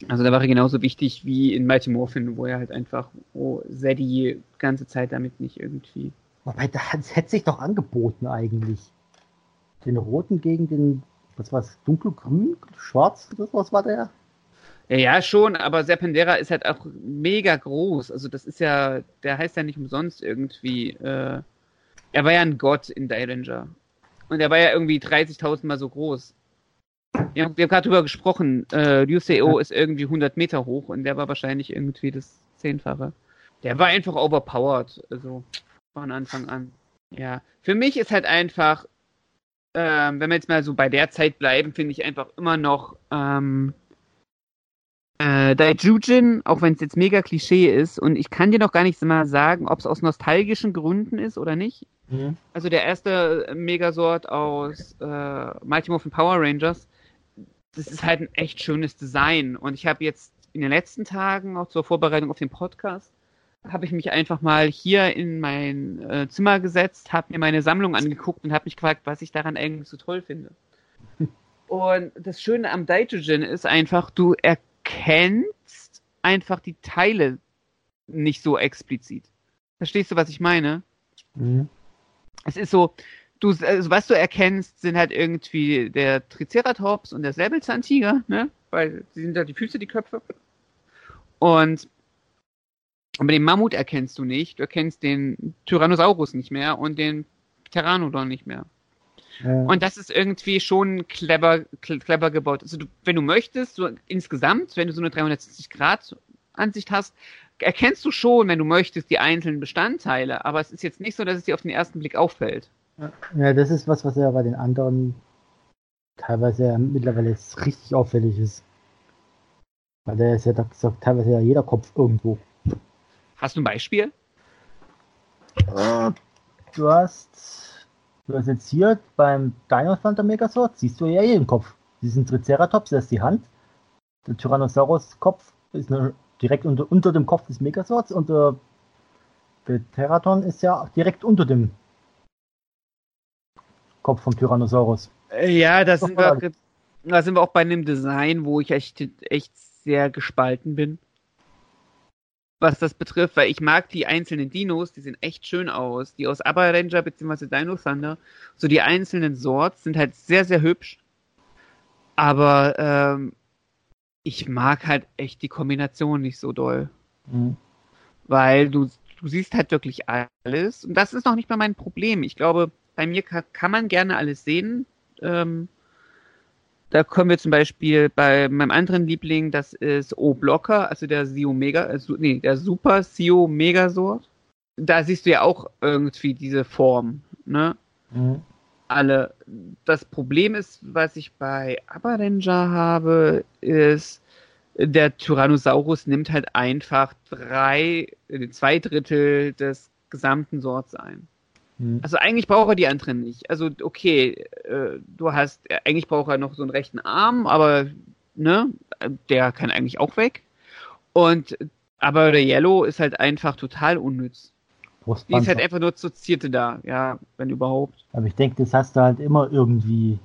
Also da war er genauso wichtig wie in Mighty Morphin, wo er halt einfach, wo Zeddy die ganze Zeit damit nicht irgendwie.
Wobei, das hätte sich doch angeboten eigentlich. Den roten gegen den, was war's, dunkelgrün, schwarz, was war der?
Ja, ja, schon, aber Serpendera ist halt auch mega groß. Also das ist ja, der heißt ja nicht umsonst irgendwie. Äh, er war ja ein Gott in Dire Ranger. Und er war ja irgendwie 30.000 Mal so groß. Wir haben, wir haben gerade drüber gesprochen. Äh, Ryuseo ist irgendwie 100 Meter hoch und der war wahrscheinlich irgendwie das Zehnfache. Der war einfach overpowered. Also von Anfang an. Ja. Für mich ist halt einfach, ähm, wenn wir jetzt mal so bei der Zeit bleiben, finde ich einfach immer noch ähm, äh, Daijujin, auch wenn es jetzt mega Klischee ist, und ich kann dir noch gar nicht mal sagen, ob es aus nostalgischen Gründen ist oder nicht.
Mhm.
Also der erste Megasort aus äh, Mighty Morphin Power Rangers, das ist halt ein echt schönes Design. Und ich habe jetzt in den letzten Tagen, auch zur Vorbereitung auf den Podcast, habe ich mich einfach mal hier in mein äh, Zimmer gesetzt, habe mir meine Sammlung angeguckt und habe mich gefragt, was ich daran eigentlich so toll finde. Und das Schöne am Daijujin ist einfach, du erkennst einfach die Teile nicht so explizit. Verstehst du, was ich meine?
Mhm.
Es ist so, du, also was du erkennst, sind halt irgendwie der Triceratops und der Säbelzahntiger, ne? Weil sie sind halt die Füße, die Köpfe. Und aber den Mammut erkennst du nicht. Du erkennst den Tyrannosaurus nicht mehr und den Pteranodon nicht mehr.
Ja.
Und das ist irgendwie schon clever, cl- clever gebaut. Also du, wenn du möchtest, so insgesamt, wenn du so eine 360-Grad-Ansicht hast, erkennst du schon, wenn du möchtest, die einzelnen Bestandteile. Aber es ist jetzt nicht so, dass es dir auf den ersten Blick auffällt.
ja, das ist was, was ja bei den anderen teilweise ja mittlerweile richtig auffällig ist. Weil der ist ja da gesagt, teilweise ja jeder Kopf irgendwo.
Hast du ein Beispiel?
Äh, Du hast, du hast jetzt hier beim Dino Thunder Megazord, siehst du ja jeden Kopf. Diesen Triceratops, das ist die Hand. Der Tyrannosaurus-Kopf ist nur direkt unter, unter dem Kopf des Megazords und der, der Terraton ist ja direkt unter dem Kopf vom Tyrannosaurus.
Äh, Ja, da
Doch,
sind, wir, da sind wir auch bei einem Design, wo ich echt, echt sehr gespalten bin. Was das betrifft, weil ich mag die einzelnen Dinos, die sehen echt schön aus. Die aus Aber Ranger bzw. Dino Thunder. So die einzelnen Sorts sind halt sehr, sehr hübsch. Aber ähm, ich mag halt echt die Kombination nicht so doll.
Mhm.
Weil du, du siehst halt wirklich alles. Und das ist noch nicht mal mein Problem. Ich glaube, bei mir kann, kann man gerne alles sehen. Ähm, da kommen wir zum Beispiel bei meinem anderen Liebling, das ist O-Blocker, also der Sio Mega, äh, nee, der Super Sio Megasort. Da siehst du ja auch irgendwie diese Form, ne?
Mhm.
Alle. Das Problem ist, was ich bei Abaranger habe, ist, der Tyrannosaurus nimmt halt einfach drei, äh, zwei Drittel des gesamten Sorts ein.
Mhm.
Also eigentlich braucht er die anderen nicht. Also okay, äh, du hast, äh, eigentlich braucht er noch so einen rechten Arm, aber ne, der kann eigentlich auch weg. Und aber der Yellow ist halt einfach total unnütz. Die ist
Brustpanzer.
halt einfach nur zur Zierte da, ja, wenn überhaupt.
Aber ich denke, das hast du halt immer irgendwie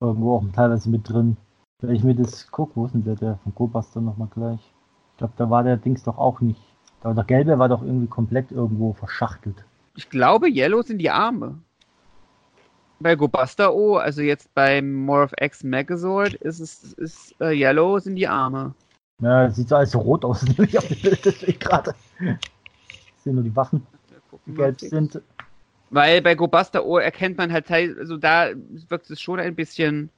irgendwo auch teilweise mit drin. Wenn ich mir das gucke, wo ist denn der, der von Cobuster nochmal gleich? Ich glaube, da war der Dings doch auch nicht. Da, der gelbe war doch irgendwie komplett irgendwo verschachtelt.
Ich glaube, Yellow sind die Arme. Bei Gobuster O, also jetzt beim Morph X Megazord, ist es ist, äh, Yellow sind die Arme.
Ja, das sieht so alles so rot aus, nämlich auf dem Bild, das sehe ich gerade. Das sind nur die Waffen, Gelb sind.
Weil bei Gobuster O erkennt man halt, teil- also da wirkt es schon ein bisschen,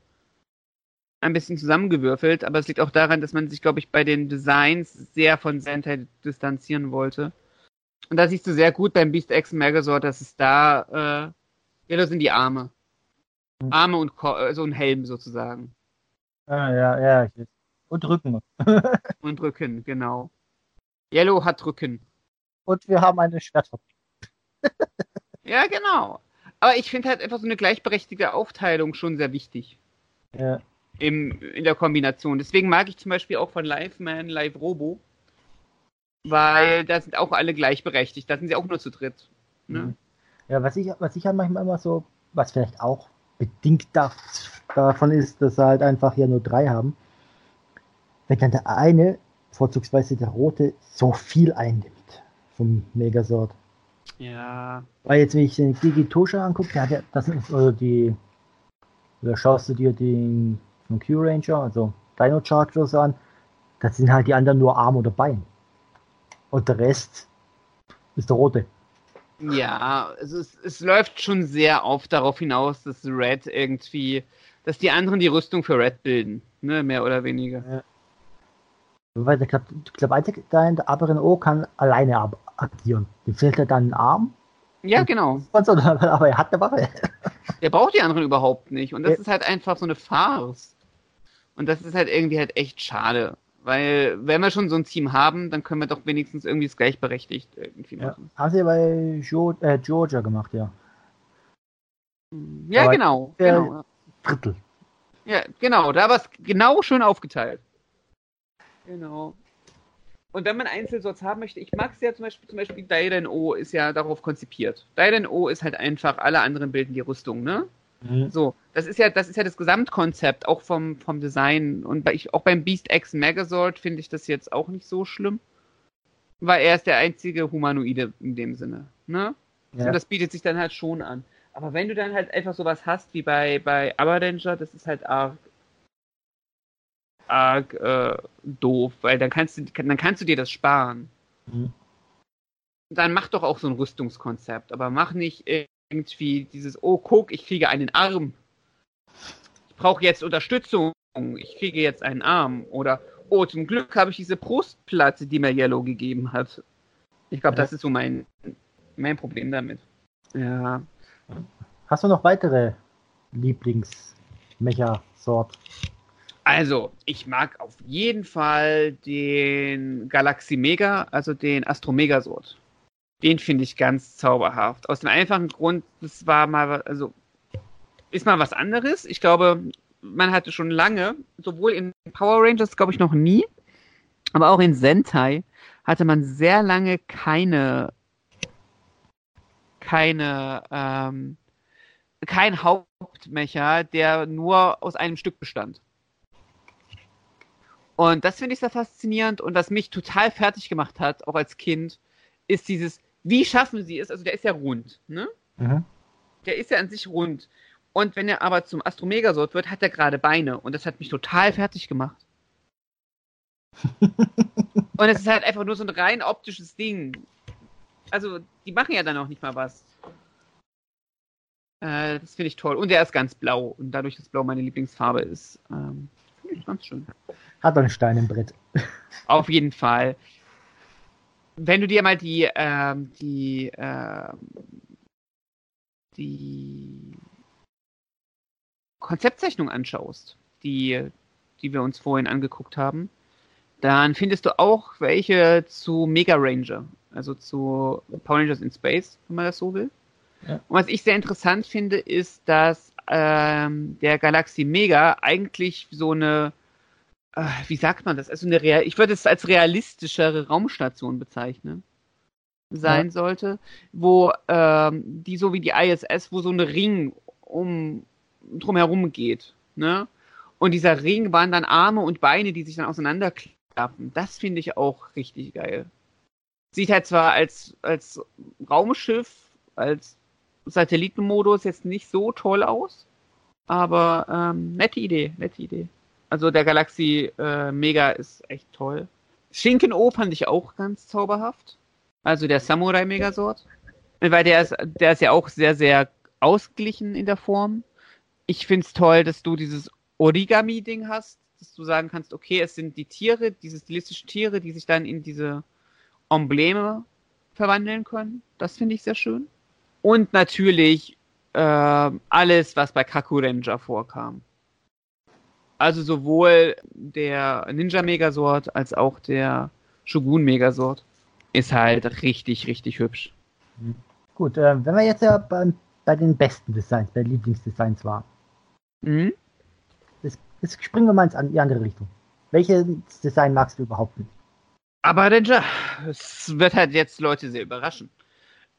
ein bisschen zusammengewürfelt, aber es liegt auch daran, dass man sich, glaube ich, bei den Designs sehr von Sentai distanzieren wollte. Und da siehst du sehr gut beim Beast X Megazord, dass es da, äh, Yellow sind die Arme.
Hm.
Arme und Ko also ein Helm sozusagen.
Ah, ja, ja. ich- Und Rücken.
Und Rücken, genau. Yellow hat Rücken.
Und wir haben eine Schwertfabrik.
Ja, genau. Aber ich finde halt einfach so eine gleichberechtigte Aufteilung schon sehr wichtig
Ja.
im, in der Kombination. Deswegen mag ich zum Beispiel auch von Live Man, Live Robo, weil da sind auch alle gleichberechtigt. Da sind sie auch nur zu dritt. Ne?
Mhm. Ja, was ich, was ich halt manchmal immer so, was vielleicht auch bedingt da, davon ist, dass sie halt einfach hier nur drei haben. Wenn dann der eine, vorzugsweise der rote, so viel einnimmt vom Megasort.
Ja.
Weil jetzt, wenn ich den Digitosha angucke, der hat ja, das ist, oder die, oder schaust du dir den von Q-Ranger, also Dino Chargers an, das sind halt die anderen nur Arm oder Bein. Und der Rest ist der rote.
Ja, also es, es läuft schon sehr oft darauf hinaus, dass Red irgendwie, dass die anderen die Rüstung für Red bilden. Ne, mehr oder weniger.
Weil ich glaube, glaub, einzig da in der Aberin O kann alleine ab agieren. Dem fehlt ja dann ein Arm,
Ja, genau.
aber er hat eine Waffe.
Der braucht die anderen überhaupt nicht. Und das
Ja.
ist halt einfach so eine Farce. Und das ist halt irgendwie halt echt schade. Weil, wenn wir schon so ein Team haben, dann können wir doch wenigstens irgendwie es gleichberechtigt irgendwie
Ja.
machen.
Haben sie bei jo äh, Georgia gemacht, ja.
Ja,
Aber
genau.
der-
genau.
Drittel.
Ja, genau. Da war es genau schön aufgeteilt. Genau. Und wenn man Einzelsorts haben möchte, ich mag es ja zum Beispiel, zum Beispiel Daiden O ist ja darauf konzipiert. Daiden O ist halt einfach, alle anderen bilden die Rüstung, ne?
Mhm.
So, das ist ja, das ist ja das Gesamtkonzept, auch vom, vom Design. Und bei, ich, auch beim Beast X Megazord finde ich das jetzt auch nicht so schlimm. Weil er ist der einzige Humanoide in dem Sinne. Ne?
Ja.
Und das bietet sich dann halt schon an. Aber wenn du dann halt einfach sowas hast wie bei, bei Abadanger, das ist halt arg, arg äh, doof, weil dann kannst du, dann kannst du dir das sparen.
Mhm.
Dann mach doch auch so ein Rüstungskonzept, aber mach nicht irgendwie dieses, oh guck, ich kriege einen Arm. Ich brauche jetzt Unterstützung, ich kriege jetzt einen Arm. Oder, oh, zum Glück habe ich diese Brustplatte, die mir Yellow gegeben hat. Ich glaube,
Ja.
das ist so mein, mein Problem damit. Ja.
Hast du noch weitere Lieblings-Mecha-Sort?
Also, ich mag auf jeden Fall den Galaxy Mega, also den Astro Megasort. Den finde ich ganz zauberhaft. Aus dem einfachen Grund, das war mal, also, ist mal was anderes. Ich glaube, man hatte schon lange, sowohl in Power Rangers, glaube ich, noch nie, aber auch in Sentai hatte man sehr lange keine, keine, ähm, kein Hauptmecher, der nur aus einem Stück bestand. Und das finde ich sehr faszinierend und was mich total fertig gemacht hat, auch als Kind, ist dieses, wie schaffen sie es? Also der ist ja rund, ne?
Mhm.
Der ist ja an sich rund. Und wenn er aber zum Astromegasort wird, hat er gerade Beine. Und das hat mich total fertig gemacht. und es ist halt einfach nur so ein rein optisches Ding. Also, die machen ja dann auch nicht mal was. Äh, das finde ich toll. Und er ist ganz blau. Und dadurch, dass Blau meine Lieblingsfarbe ist, ähm, finde ich ganz schön.
Hat er einen Stein im Brett.
Auf jeden Fall. Wenn du dir mal die, ähm, die, ähm, die Konzeptzeichnung anschaust, die, die wir uns vorhin angeguckt haben, dann findest du auch welche zu Mega Ranger, also zu Power Rangers in Space, wenn man das so will.
Ja.
Und was ich sehr interessant finde, ist, dass ähm, der Galaxy Mega eigentlich so eine, wie sagt man das? Also eine Real ich würde es als realistischere Raumstation bezeichnen sein
Ja.
sollte, wo ähm, die so wie die ISS, wo so ein Ring um drumherum geht, ne? Und dieser Ring waren dann Arme und Beine, die sich dann auseinanderklappen. Das finde ich auch richtig geil. Sieht halt zwar als, als Raumschiff, als Satellitenmodus jetzt nicht so toll aus, aber ähm, nette Idee, nette Idee. Also der Galaxy äh, Mega ist echt toll. Shinken-O fand ich auch ganz zauberhaft. Also der Samurai Megasort. Weil der ist, der ist ja auch sehr, sehr ausgeglichen in der Form. Ich find's toll, dass du dieses Origami-Ding hast, dass du sagen kannst, okay, es sind die Tiere, diese stilistischen Tiere, die sich dann in diese Embleme verwandeln können. Das finde ich sehr schön. Und natürlich äh, alles, was bei Kaku Ranger vorkam. Also sowohl der Ninja Megasort als auch der Shogun Megasort ist halt richtig, richtig hübsch.
Gut, äh, wenn wir jetzt ja beim, bei den besten Designs, bei Lieblingsdesigns waren,
Mhm.
jetzt, jetzt springen wir mal ins, an die andere Richtung. Welches Design magst du überhaupt nicht?
Aber Ranger, es wird halt jetzt Leute sehr überraschen.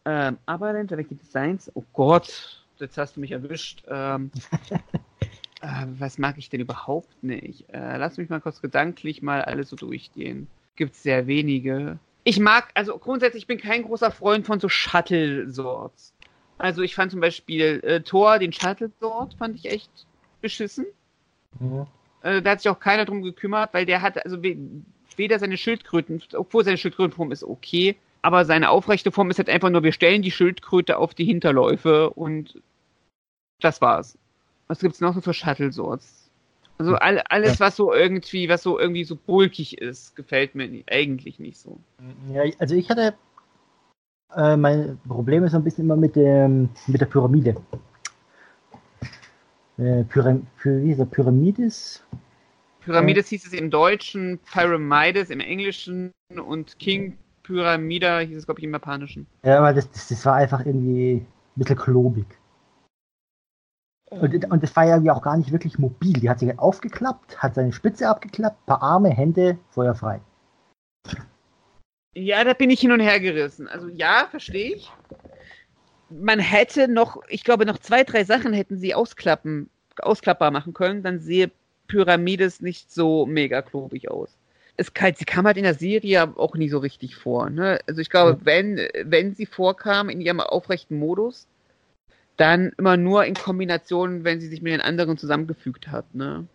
Ähm, aber Ranger, welche Designs? Oh Gott, jetzt hast du mich erwischt. Ähm, äh, was mag ich denn überhaupt nicht? Äh, lass mich mal kurz gedanklich mal alles so durchgehen. Gibt sehr wenige. Ich mag, also grundsätzlich, ich bin kein großer Freund von so Shuttle-Sorts. Also ich fand zum Beispiel äh, Thor, den Shuttle-Sort, fand ich echt beschissen. Äh, da hat sich auch keiner drum gekümmert, weil der hat, also we weder seine Schildkröten, obwohl seine Schildkrötenform ist okay, aber seine aufrechte Form ist halt einfach nur, wir stellen die Schildkröte auf die Hinterläufe und das war's. Was gibt's noch so für Shuttle-Sorts? Also all, alles, was so irgendwie, was so irgendwie so bulkig ist, gefällt mir nicht, eigentlich nicht so.
Ja, also ich hatte äh, mein Problem ist so ein bisschen immer mit dem mit der Pyramide. Äh, Pyram Py wie ist der Pyramidis?
Pyramides hieß es im Deutschen, Pyramides im Englischen und King Pyramida hieß es, glaube ich, im Japanischen.
Ja, weil das, das, das war einfach irgendwie ein bisschen klobig. Und, und das war ja auch gar nicht wirklich mobil. Die hat sich aufgeklappt, hat seine Spitze abgeklappt, paar Arme, Hände, feuerfrei.
Ja, da bin ich hin und her gerissen. Also ja, verstehe ich. Man hätte noch, ich glaube, noch zwei, drei Sachen hätten sie ausklappen, ausklappbar machen können, dann sehe Pyramides nicht so mega klobig aus. Es kann, sie kam halt in der Serie auch nie so richtig vor. Ne? Also ich glaube, wenn, wenn sie vorkam in ihrem aufrechten Modus, dann immer nur in Kombination, wenn sie sich mit den anderen zusammengefügt hat. Ne?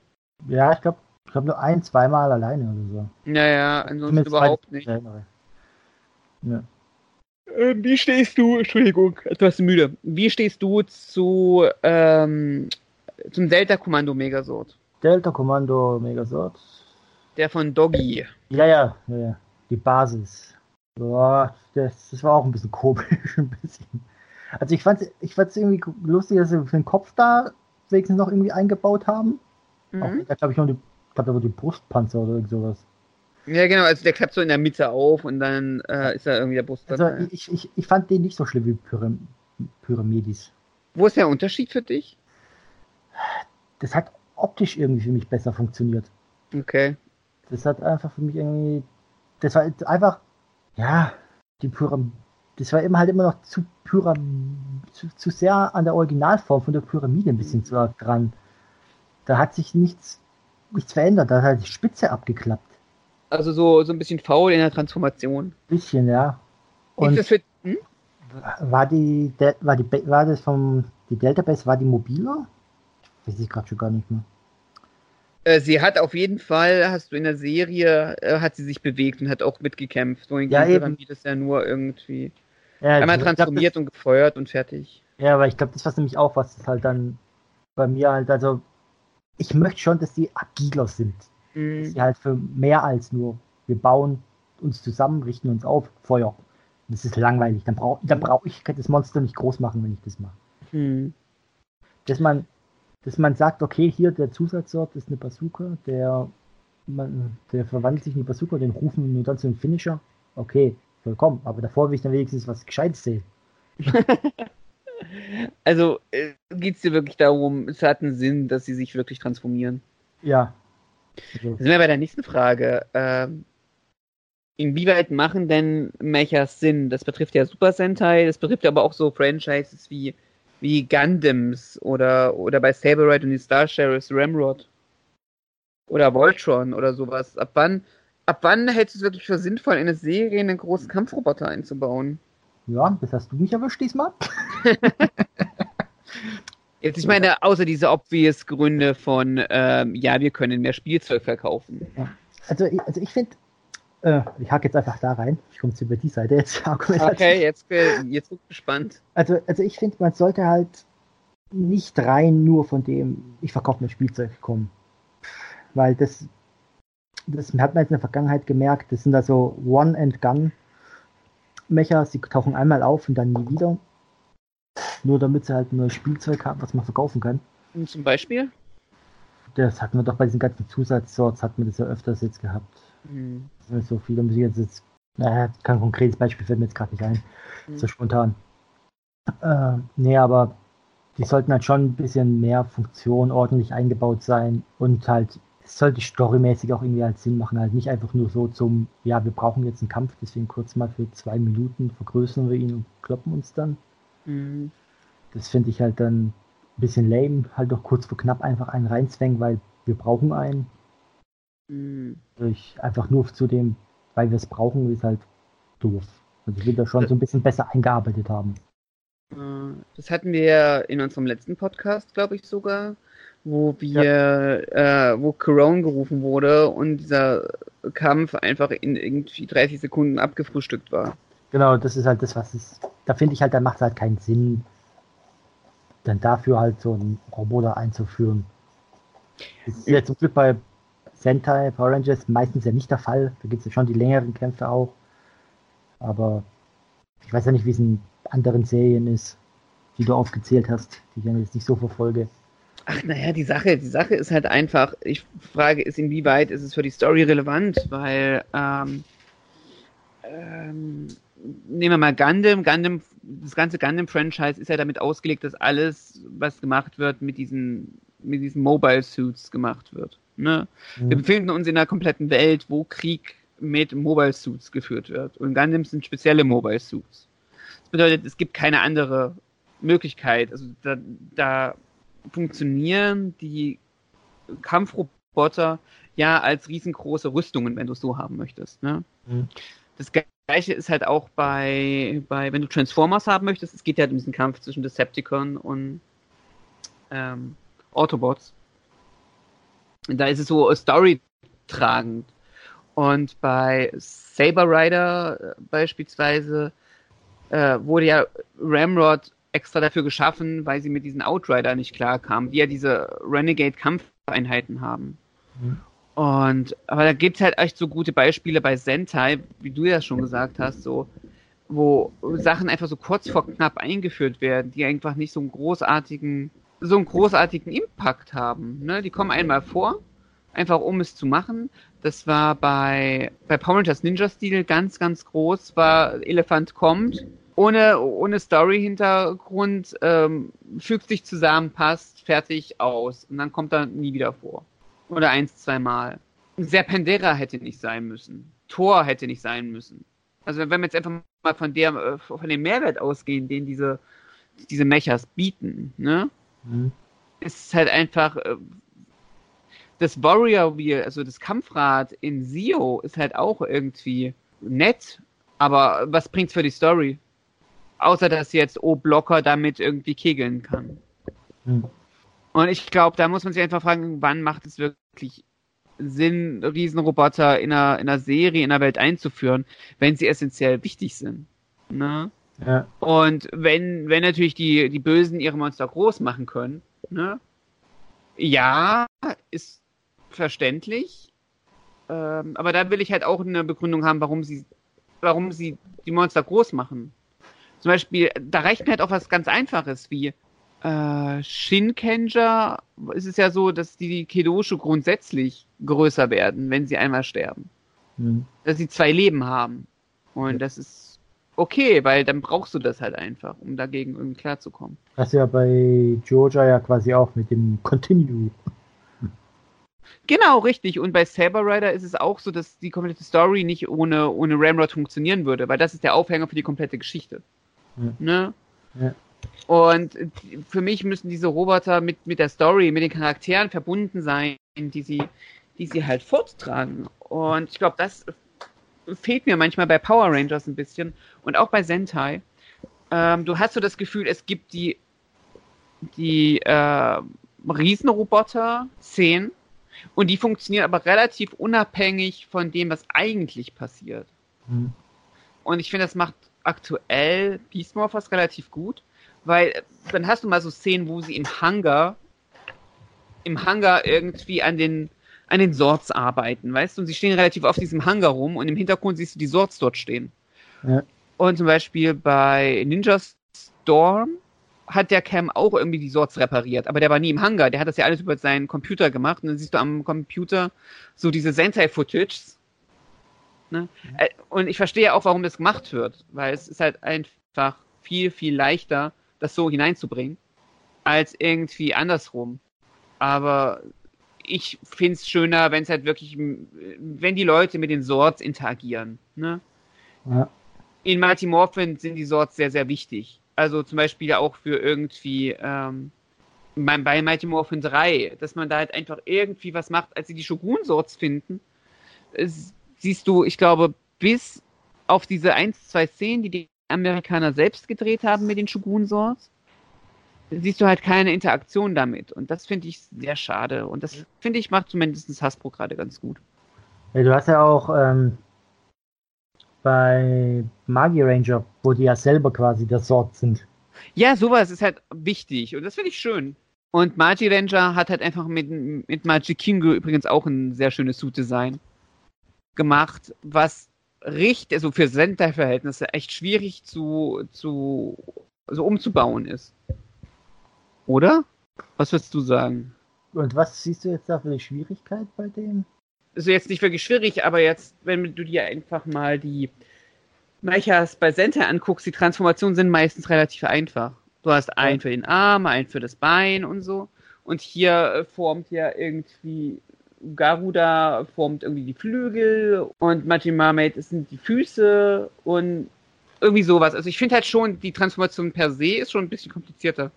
Ja, ich glaube, ich glaube nur ein, zweimal alleine oder so.
Naja, ansonsten überhaupt nicht.
Ja.
Ähm, wie stehst du, Entschuldigung, etwas müde. Wie stehst du zu ähm, zum Delta-Kommando Megasort?
Delta Kommando Megasort.
Der von Doggy.
Ja, ja, ja, ja. Die Basis. Boah, das, das war auch ein bisschen komisch, ein bisschen. Also ich fand ich fand's irgendwie lustig, dass sie für den Kopf da wenigstens noch irgendwie eingebaut haben. Auch
Mhm.
wenn da, glaube ich, noch die, glaube, da war die Brustpanzer oder irgend sowas.
Ja, genau, also der klappt so in der Mitte auf und dann äh, ist da irgendwie der Brust.
Also ich, ich, ich fand den nicht so schlimm wie Pyram Pyramidis.
Wo ist der Unterschied für dich?
Das hat optisch irgendwie für mich besser funktioniert.
Okay.
Das hat einfach für mich irgendwie. Das war einfach. Ja, die Pyramide. Das war immer halt immer noch zu Pyram zu, zu sehr an der Originalform von der Pyramide ein bisschen zu arg dran. Da hat sich nichts, nichts verändert. Da hat die Spitze abgeklappt.
Also so, so ein bisschen faul in der Transformation.
Bisschen, ja. Und
das für, hm?
war die, Del- war die, war das vom, die Delta Base, war die mobiler? Weiß ich gerade schon gar nicht mehr.
äh, sie hat auf jeden Fall, hast du in der Serie, äh, hat sie sich bewegt und hat auch mitgekämpft. So in
Ja, eben.
Ist ja nur irgendwie
Ja,
einmal
ich glaub,
transformiert und gefeuert und fertig.
Ja, aber ich glaube, das war nämlich auch was, das halt dann bei mir halt, also ich möchte schon, dass die agiler sind. Dass
Mhm.
sie halt für mehr als nur, wir bauen uns zusammen, richten uns auf, Feuer. Das ist langweilig. Dann brauche dann brauch ich das Monster nicht groß machen, wenn ich das mache.
Hm.
Dass man, dass man sagt, okay, hier der Zusatzort ist eine Bazooka, der, man, der verwandelt sich in die Bazooka, den rufen wir nur dann zu einem Finisher. Okay, vollkommen. Aber davor will ich dann wenigstens was Gescheites sehen.
Also äh, geht es dir wirklich darum, es hat einen Sinn, dass sie sich wirklich transformieren.
Ja. Also,
sind wir bei der nächsten Frage. Ähm, inwieweit machen denn Mechas Sinn? Das betrifft ja Super Sentai, das betrifft aber auch so Franchises wie, wie Gundams oder, oder bei Saber Ride und die Star Sheriffs Ramrod. Oder Voltron oder sowas. Ab wann, ab wann hältst du es wirklich für sinnvoll, in eine Serie einen großen Kampfroboter einzubauen?
ja, das hast du mich erwischt diesmal.
Jetzt, ich meine, außer diese obvious Gründe von, ähm, ja, wir können mehr Spielzeug verkaufen.
Also, ich- also ich finde, äh, ich hake jetzt einfach da rein. Ich komme jetzt über die Seite jetzt.
Okay, jetzt, jetzt bin ich gespannt.
Also, also ich finde, man sollte halt nicht rein nur von dem, ich verkaufe mir Spielzeug kommen. Weil das, das hat man jetzt in der Vergangenheit gemerkt, das sind also One-and-Gun-Mecher, sie tauchen einmal auf und dann nie wieder. Nur damit sie halt ein neues Spielzeug haben, was man verkaufen kann.
Und zum Beispiel?
Das hatten wir doch bei diesen ganzen Zusatzsorts, hatten wir das ja öfters jetzt gehabt.
Hm.
Das ist So viele muss ich jetzt, jetzt naja, kein konkretes Beispiel fällt mir jetzt gerade nicht ein.
Hm.
So spontan. Äh, nee, aber die sollten halt schon ein bisschen mehr Funktion ordentlich eingebaut sein und halt, es sollte storymäßig auch irgendwie halt Sinn machen, halt nicht einfach nur so zum, ja, wir brauchen jetzt einen Kampf, deswegen kurz mal für zwei Minuten vergrößern wir ihn und kloppen uns dann.
Hm.
Das finde ich halt dann ein bisschen lame, halt doch kurz vor knapp einfach einen reinzwängen, weil wir brauchen einen.
Hm.
Durch einfach nur zu dem, weil wir es brauchen, ist halt doof. Also ich will das schon so ein bisschen besser eingearbeitet haben.
Äh, Das hatten wir ja in unserem letzten Podcast, glaube ich sogar, wo wir, äh, wo Corona gerufen wurde und dieser Kampf einfach in irgendwie 30 Sekunden abgefrühstückt war.
Genau, das ist halt das, was es. Da finde ich halt, da macht es halt keinen Sinn, dann dafür halt so einen Roboter einzuführen. Das ist ja zum Glück bei Sentai, Power Rangers meistens ja nicht der Fall. Da gibt es ja schon die längeren Kämpfe auch. Aber ich weiß ja nicht, wie es in anderen Serien ist, die du aufgezählt hast, die ich ja jetzt nicht so verfolge.
Ach, naja, die Sache, die Sache ist halt einfach, ich frage ist, inwieweit ist es für die Story relevant, weil, ähm, ähm, nehmen wir mal Gundam, Gundam, das ganze Gundam-Franchise ist ja damit ausgelegt, dass alles, was gemacht wird, mit diesen, mit diesen Mobile Suits gemacht wird. Ne? Wir befinden uns in einer kompletten Welt, wo Krieg mit Mobile Suits geführt wird. Und Gundams sind spezielle Mobile Suits. Das bedeutet, es gibt keine andere Möglichkeit. Also da, da funktionieren die Kampfroboter ja als riesengroße Rüstungen, wenn du es so haben möchtest. Ne?
Mhm.
Das gleiche ist halt auch bei, bei, wenn du Transformers haben möchtest, es geht ja um diesen Kampf zwischen Decepticon und ähm, Autobots. Da ist es so Story tragend. Und bei Saber Rider äh, beispielsweise äh, wurde ja Ramrod extra dafür geschaffen, weil sie mit diesen Outrider nicht klarkamen, die ja diese Renegade-Kampfeinheiten haben.
Mhm.
Und, aber da gibt's halt echt so gute Beispiele bei Sentai, wie du ja schon gesagt hast, so, wo Sachen einfach so kurz vor knapp eingeführt werden, die einfach nicht so einen großartigen, so einen großartigen Impact haben. Ne? Die kommen einmal vor einfach um es zu machen. Das war bei, bei Power Rangers Ninja Steel ganz, ganz groß, war Elefant kommt, ohne, ohne Story-Hintergrund, ähm, fügt sich zusammen, passt, fertig, aus. Und dann kommt er nie wieder vor. Oder eins, zweimal. Serpendera hätte nicht sein müssen. Thor hätte nicht sein müssen. Also wenn wir jetzt einfach mal von der, äh, von dem Mehrwert ausgehen, den diese, diese Mechas bieten, ne?
Mhm.
ist halt einfach äh, das Warrior Wheel, also das Kampfrad in Sio ist halt auch irgendwie nett, aber was bringt's für die Story? Außer dass jetzt O-Blocker damit irgendwie kegeln kann.
Mhm.
Und ich glaube, da muss man sich einfach fragen, wann macht es wirklich Sinn, Riesenroboter in einer, in einer Serie, in einer Welt einzuführen, wenn sie essentiell wichtig sind. Ne?
Ja.
Und wenn, wenn natürlich die, die Bösen ihre Monster groß machen können, ne? Ja, ist verständlich. Ähm, aber da will ich halt auch eine Begründung haben, warum sie, warum sie die Monster groß machen. Zum Beispiel, da reicht mir halt auch was ganz Einfaches, wie äh, Shinkenger ist es ja so, dass die Kedoshu grundsätzlich größer werden, wenn sie einmal sterben.
Mhm.
Dass sie zwei Leben haben. Und das ist okay, weil dann brauchst du das halt einfach, um dagegen irgendwie klarzukommen.
Das ist ja bei Georgia ja quasi auch mit dem Continue.
Genau, richtig. Und bei Saber Rider ist es auch so, dass die komplette Story nicht ohne, ohne Ramrod funktionieren würde, weil das ist der Aufhänger für die komplette Geschichte.
Ja.
Ne?
Ja.
Und für mich müssen diese Roboter mit, mit der Story, mit den Charakteren verbunden sein, die sie, die sie halt forttragen. Und ich glaube, das fehlt mir manchmal bei Power Rangers ein bisschen und auch bei Sentai. Ähm, du hast so das Gefühl, es gibt die, die äh, Riesenroboter-Szenen und die funktionieren aber relativ unabhängig von dem, was eigentlich passiert.
Mhm.
Und ich finde, das macht aktuell Beast Morphers relativ gut, weil dann hast du mal so Szenen, wo sie im Hangar, im Hangar irgendwie an den, an den Sorts arbeiten, weißt du? Und sie stehen relativ auf diesem Hangar rum und im Hintergrund siehst du die Sorts dort stehen.
Ja.
Und zum Beispiel bei Ninja Storm hat der Cam auch irgendwie die Sorts repariert, aber der war nie im Hangar, der hat das ja alles über seinen Computer gemacht und dann siehst du am Computer so diese Sentai-Footage. Ne? Äh, Und ich verstehe auch, warum das gemacht wird, weil es ist halt einfach viel, viel leichter, das so hineinzubringen, als irgendwie andersrum. Aber ich finde es schöner, wenn es halt wirklich, wenn die Leute mit den Sorts interagieren. Ne?
Ja.
in Mighty Morphin sind die Sorts sehr, sehr wichtig. Also zum Beispiel auch für irgendwie ähm, bei, Mighty Morphin 3, dass man da halt einfach irgendwie was macht, als sie die Shogun-Sorts finden. Es, siehst du, ich glaube, bis auf diese ein, zwei Szenen, die die Amerikaner selbst gedreht haben mit den Shogun-Sorts, siehst du halt keine Interaktion damit. Und das finde ich sehr schade. Und das finde ich macht zumindest Hasbro gerade ganz gut.
Ja, du hast ja auch ähm, bei Magi Ranger, wo die ja selber quasi der Sort sind.
Ja, sowas ist halt wichtig und das finde ich schön. Und Magi Ranger hat halt einfach mit, mit Magi Kingo übrigens auch ein sehr schönes Suit-Design gemacht, was richtig, also für Sentai-Verhältnisse echt schwierig zu, zu, so umzubauen ist. Oder? Was würdest du sagen?
Und was siehst du jetzt da für die Schwierigkeit bei dem?
Also jetzt nicht wirklich schwierig, aber jetzt, wenn du dir einfach mal die Mechas bei Sentai anguckst, die Transformationen sind meistens relativ einfach. Du hast einen für den Arm, einen für das Bein und so. Und hier äh, formt ja irgendwie Garuda formt irgendwie die Flügel und Mighty Mermaid sind die Füße und irgendwie sowas. Also ich finde halt schon, die Transformation per se ist schon ein bisschen komplizierter.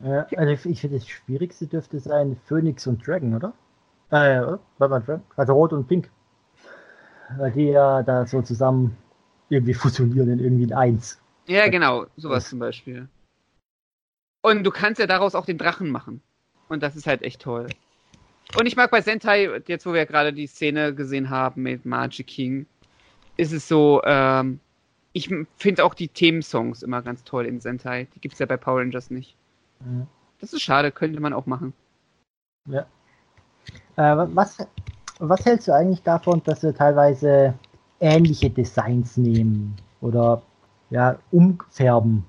Ja, also ich finde, das Schwierigste dürfte sein Phoenix und Dragon, oder? Äh, oder? Warte mal, Dragon? Also Rot und Pink. Weil die ja da so zusammen irgendwie fusionieren in irgendwie ein Eins.
Ja, genau, sowas zum Beispiel. Und du kannst ja daraus auch den Drachen machen. Und das ist halt echt toll. Und ich mag bei Sentai, jetzt wo wir gerade die Szene gesehen haben mit Magic King, ist es so, ähm, ich finde auch die Themensongs immer ganz toll in Sentai. Die gibt's ja bei Power Rangers nicht.
Ja.
Das ist schade, könnte man auch machen.
Ja. Äh, was, was hältst du eigentlich davon, dass wir teilweise ähnliche Designs nehmen oder ja, umfärben?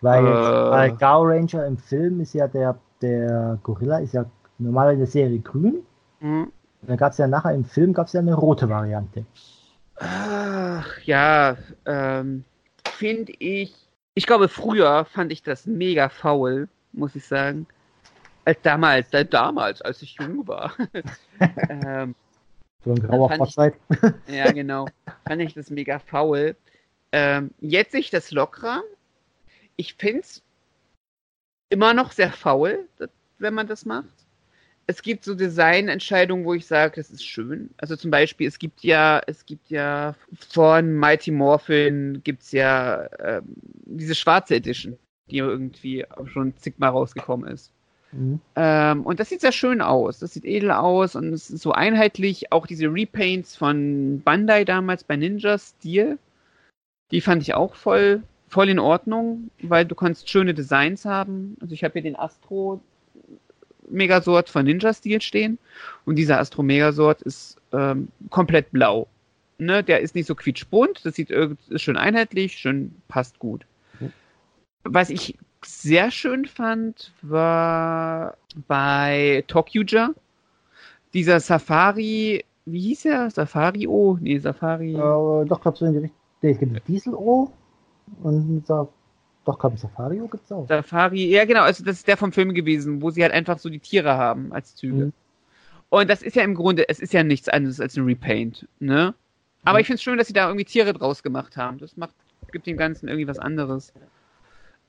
Weil
Äh.
Gao Ranger im Film ist ja der, der Gorilla ist ja normal in der Serie grün
Hm.
Da gab es ja nachher im Film gab's ja eine rote Variante.
Ach, ja, ähm, finde ich. Ich glaube, früher fand ich das mega faul, muss ich sagen. Als damals, äh, damals, als ich jung war. ähm,
So ein grauer Vorzeit.
ja, genau. Fand ich das mega faul. Ähm, jetzt sehe ich das lockerer. Ich finde es immer noch sehr faul, wenn man das macht. Es gibt so Designentscheidungen, wo ich sage, das ist schön. Also zum Beispiel, es gibt ja, es gibt ja von Mighty Morphin gibt's ja ähm, diese schwarze Edition, die irgendwie auch schon zigmal rausgekommen ist.
Mhm.
Ähm, und das sieht sehr schön aus. Das sieht edel aus und es ist so einheitlich. Auch diese Repaints von Bandai damals bei Ninja Steel, die fand ich auch voll, voll in Ordnung, weil du kannst schöne Designs haben. Also ich habe hier den Astro Megasort von Ninja Steel stehen und dieser Astro Megasort ist ähm, komplett blau. Ne, der ist nicht so quietschbunt, das sieht ist schön einheitlich, schön passt gut. Was ich sehr schön fand, war bei Tokyuja dieser Safari, wie hieß er? Safari O? Nee, Safari.
Äh, doch, glaub so in die Richtung. Nee, es gibt Diesel-O und Sa doch, glaub Safari-O gibt's auch.
Safari, ja genau, also das ist der vom Film gewesen, wo sie halt einfach so die Tiere haben als Züge.
Mhm.
Und das ist ja im Grunde, es ist ja nichts anderes als ein Repaint, ne? Aber
Mhm.
ich finde es schön, dass sie da irgendwie Tiere draus gemacht haben. Das macht, gibt dem Ganzen irgendwie was anderes.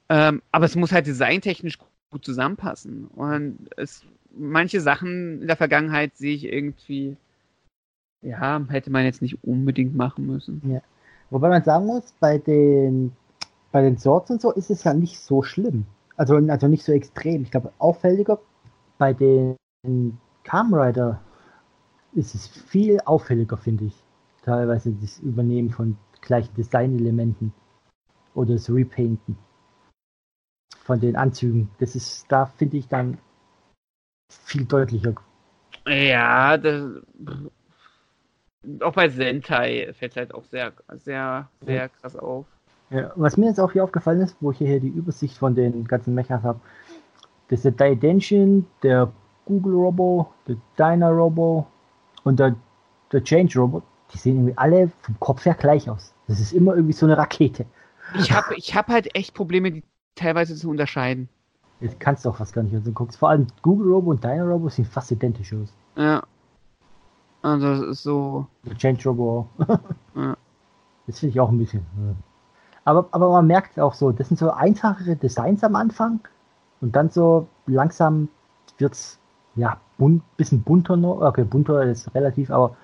Ähm, aber es muss halt designtechnisch gut zusammenpassen. Und es, manche Sachen in der Vergangenheit sehe ich irgendwie, ja, hätte man jetzt nicht unbedingt machen müssen.
Wobei man sagen muss, bei den, bei den Swords und so ist es ja nicht so schlimm. Also, also nicht so extrem. Ich glaube, auffälliger bei den Kamen Rider ist es viel auffälliger, finde ich. Teilweise das Übernehmen von gleichen Designelementen oder das Repainten von den Anzügen. Das ist, da finde ich dann viel deutlicher.
Ja, das, auch bei Sentai fällt halt auch sehr, sehr, sehr krass auf.
Ja, was mir jetzt auch hier aufgefallen ist, wo ich hier die Übersicht von den ganzen Mechas habe, das ist der Daidenshin, der Google Robo, der Dyna Robo und der, der Change Robo. Die sehen irgendwie alle vom Kopf her gleich aus. Das ist immer irgendwie so eine Rakete.
Ich habe ich hab halt echt Probleme, die teilweise zu unterscheiden.
Jetzt kannst du auch fast gar nicht, du guckst. Vor allem Google Robo und Dyna Robo sehen fast identisch aus.
Ja. Also, das ist so.
Der Change Robo auch.
Ja.
Das finde ich auch ein bisschen. äh. Aber, aber man merkt auch so, das sind so einfachere Designs am Anfang und dann so langsam wird's ja bunt, bisschen bunter noch. Okay, bunter ist relativ, aber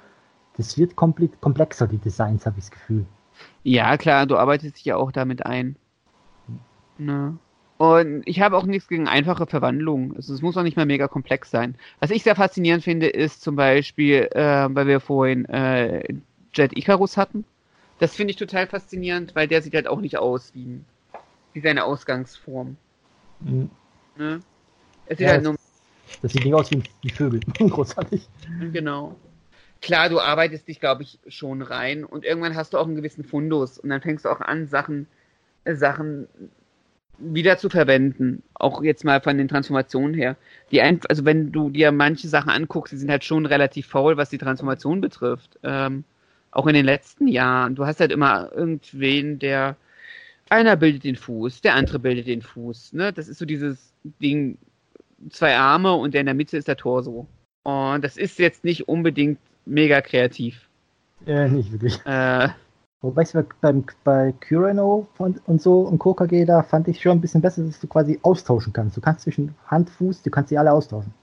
das wird komplexer, die Designs, habe ich das Gefühl.
Ja, klar, du arbeitest dich ja auch damit ein. Ne? Und ich habe auch nichts gegen einfache Verwandlungen. Also es muss auch nicht mal mega komplex sein. Was ich sehr faszinierend finde, ist zum Beispiel, äh, weil wir vorhin äh, Jet Icarus hatten. Das finde ich total faszinierend, weil der sieht halt auch nicht aus wie, wie seine Ausgangsform.
Mhm.
Ne? Es sieht
Ja,
halt nur
Das sieht nicht aus wie, wie Vögel. Großartig.
Genau. Klar, du arbeitest dich, glaube ich, schon rein und irgendwann hast du auch einen gewissen Fundus und dann fängst du auch an, Sachen, äh, Sachen wieder zu verwenden. Auch jetzt mal von den Transformationen her. Die ein, also wenn du dir manche Sachen anguckst, die sind halt schon relativ faul, was die Transformation betrifft. Ähm, auch in den letzten Jahren. Du hast halt immer irgendwen, der einer bildet den Fuß, der andere bildet den Fuß. Ne? Das ist so dieses Ding, zwei Arme und der in der Mitte ist der Torso. Und das ist jetzt nicht unbedingt mega kreativ.
Äh, nicht wirklich.
Äh,
Wobei ich beim, bei Curano und so und KKG, da fand ich schon ein bisschen besser, dass du quasi austauschen kannst. Du kannst zwischen Hand, Fuß, du kannst die alle austauschen.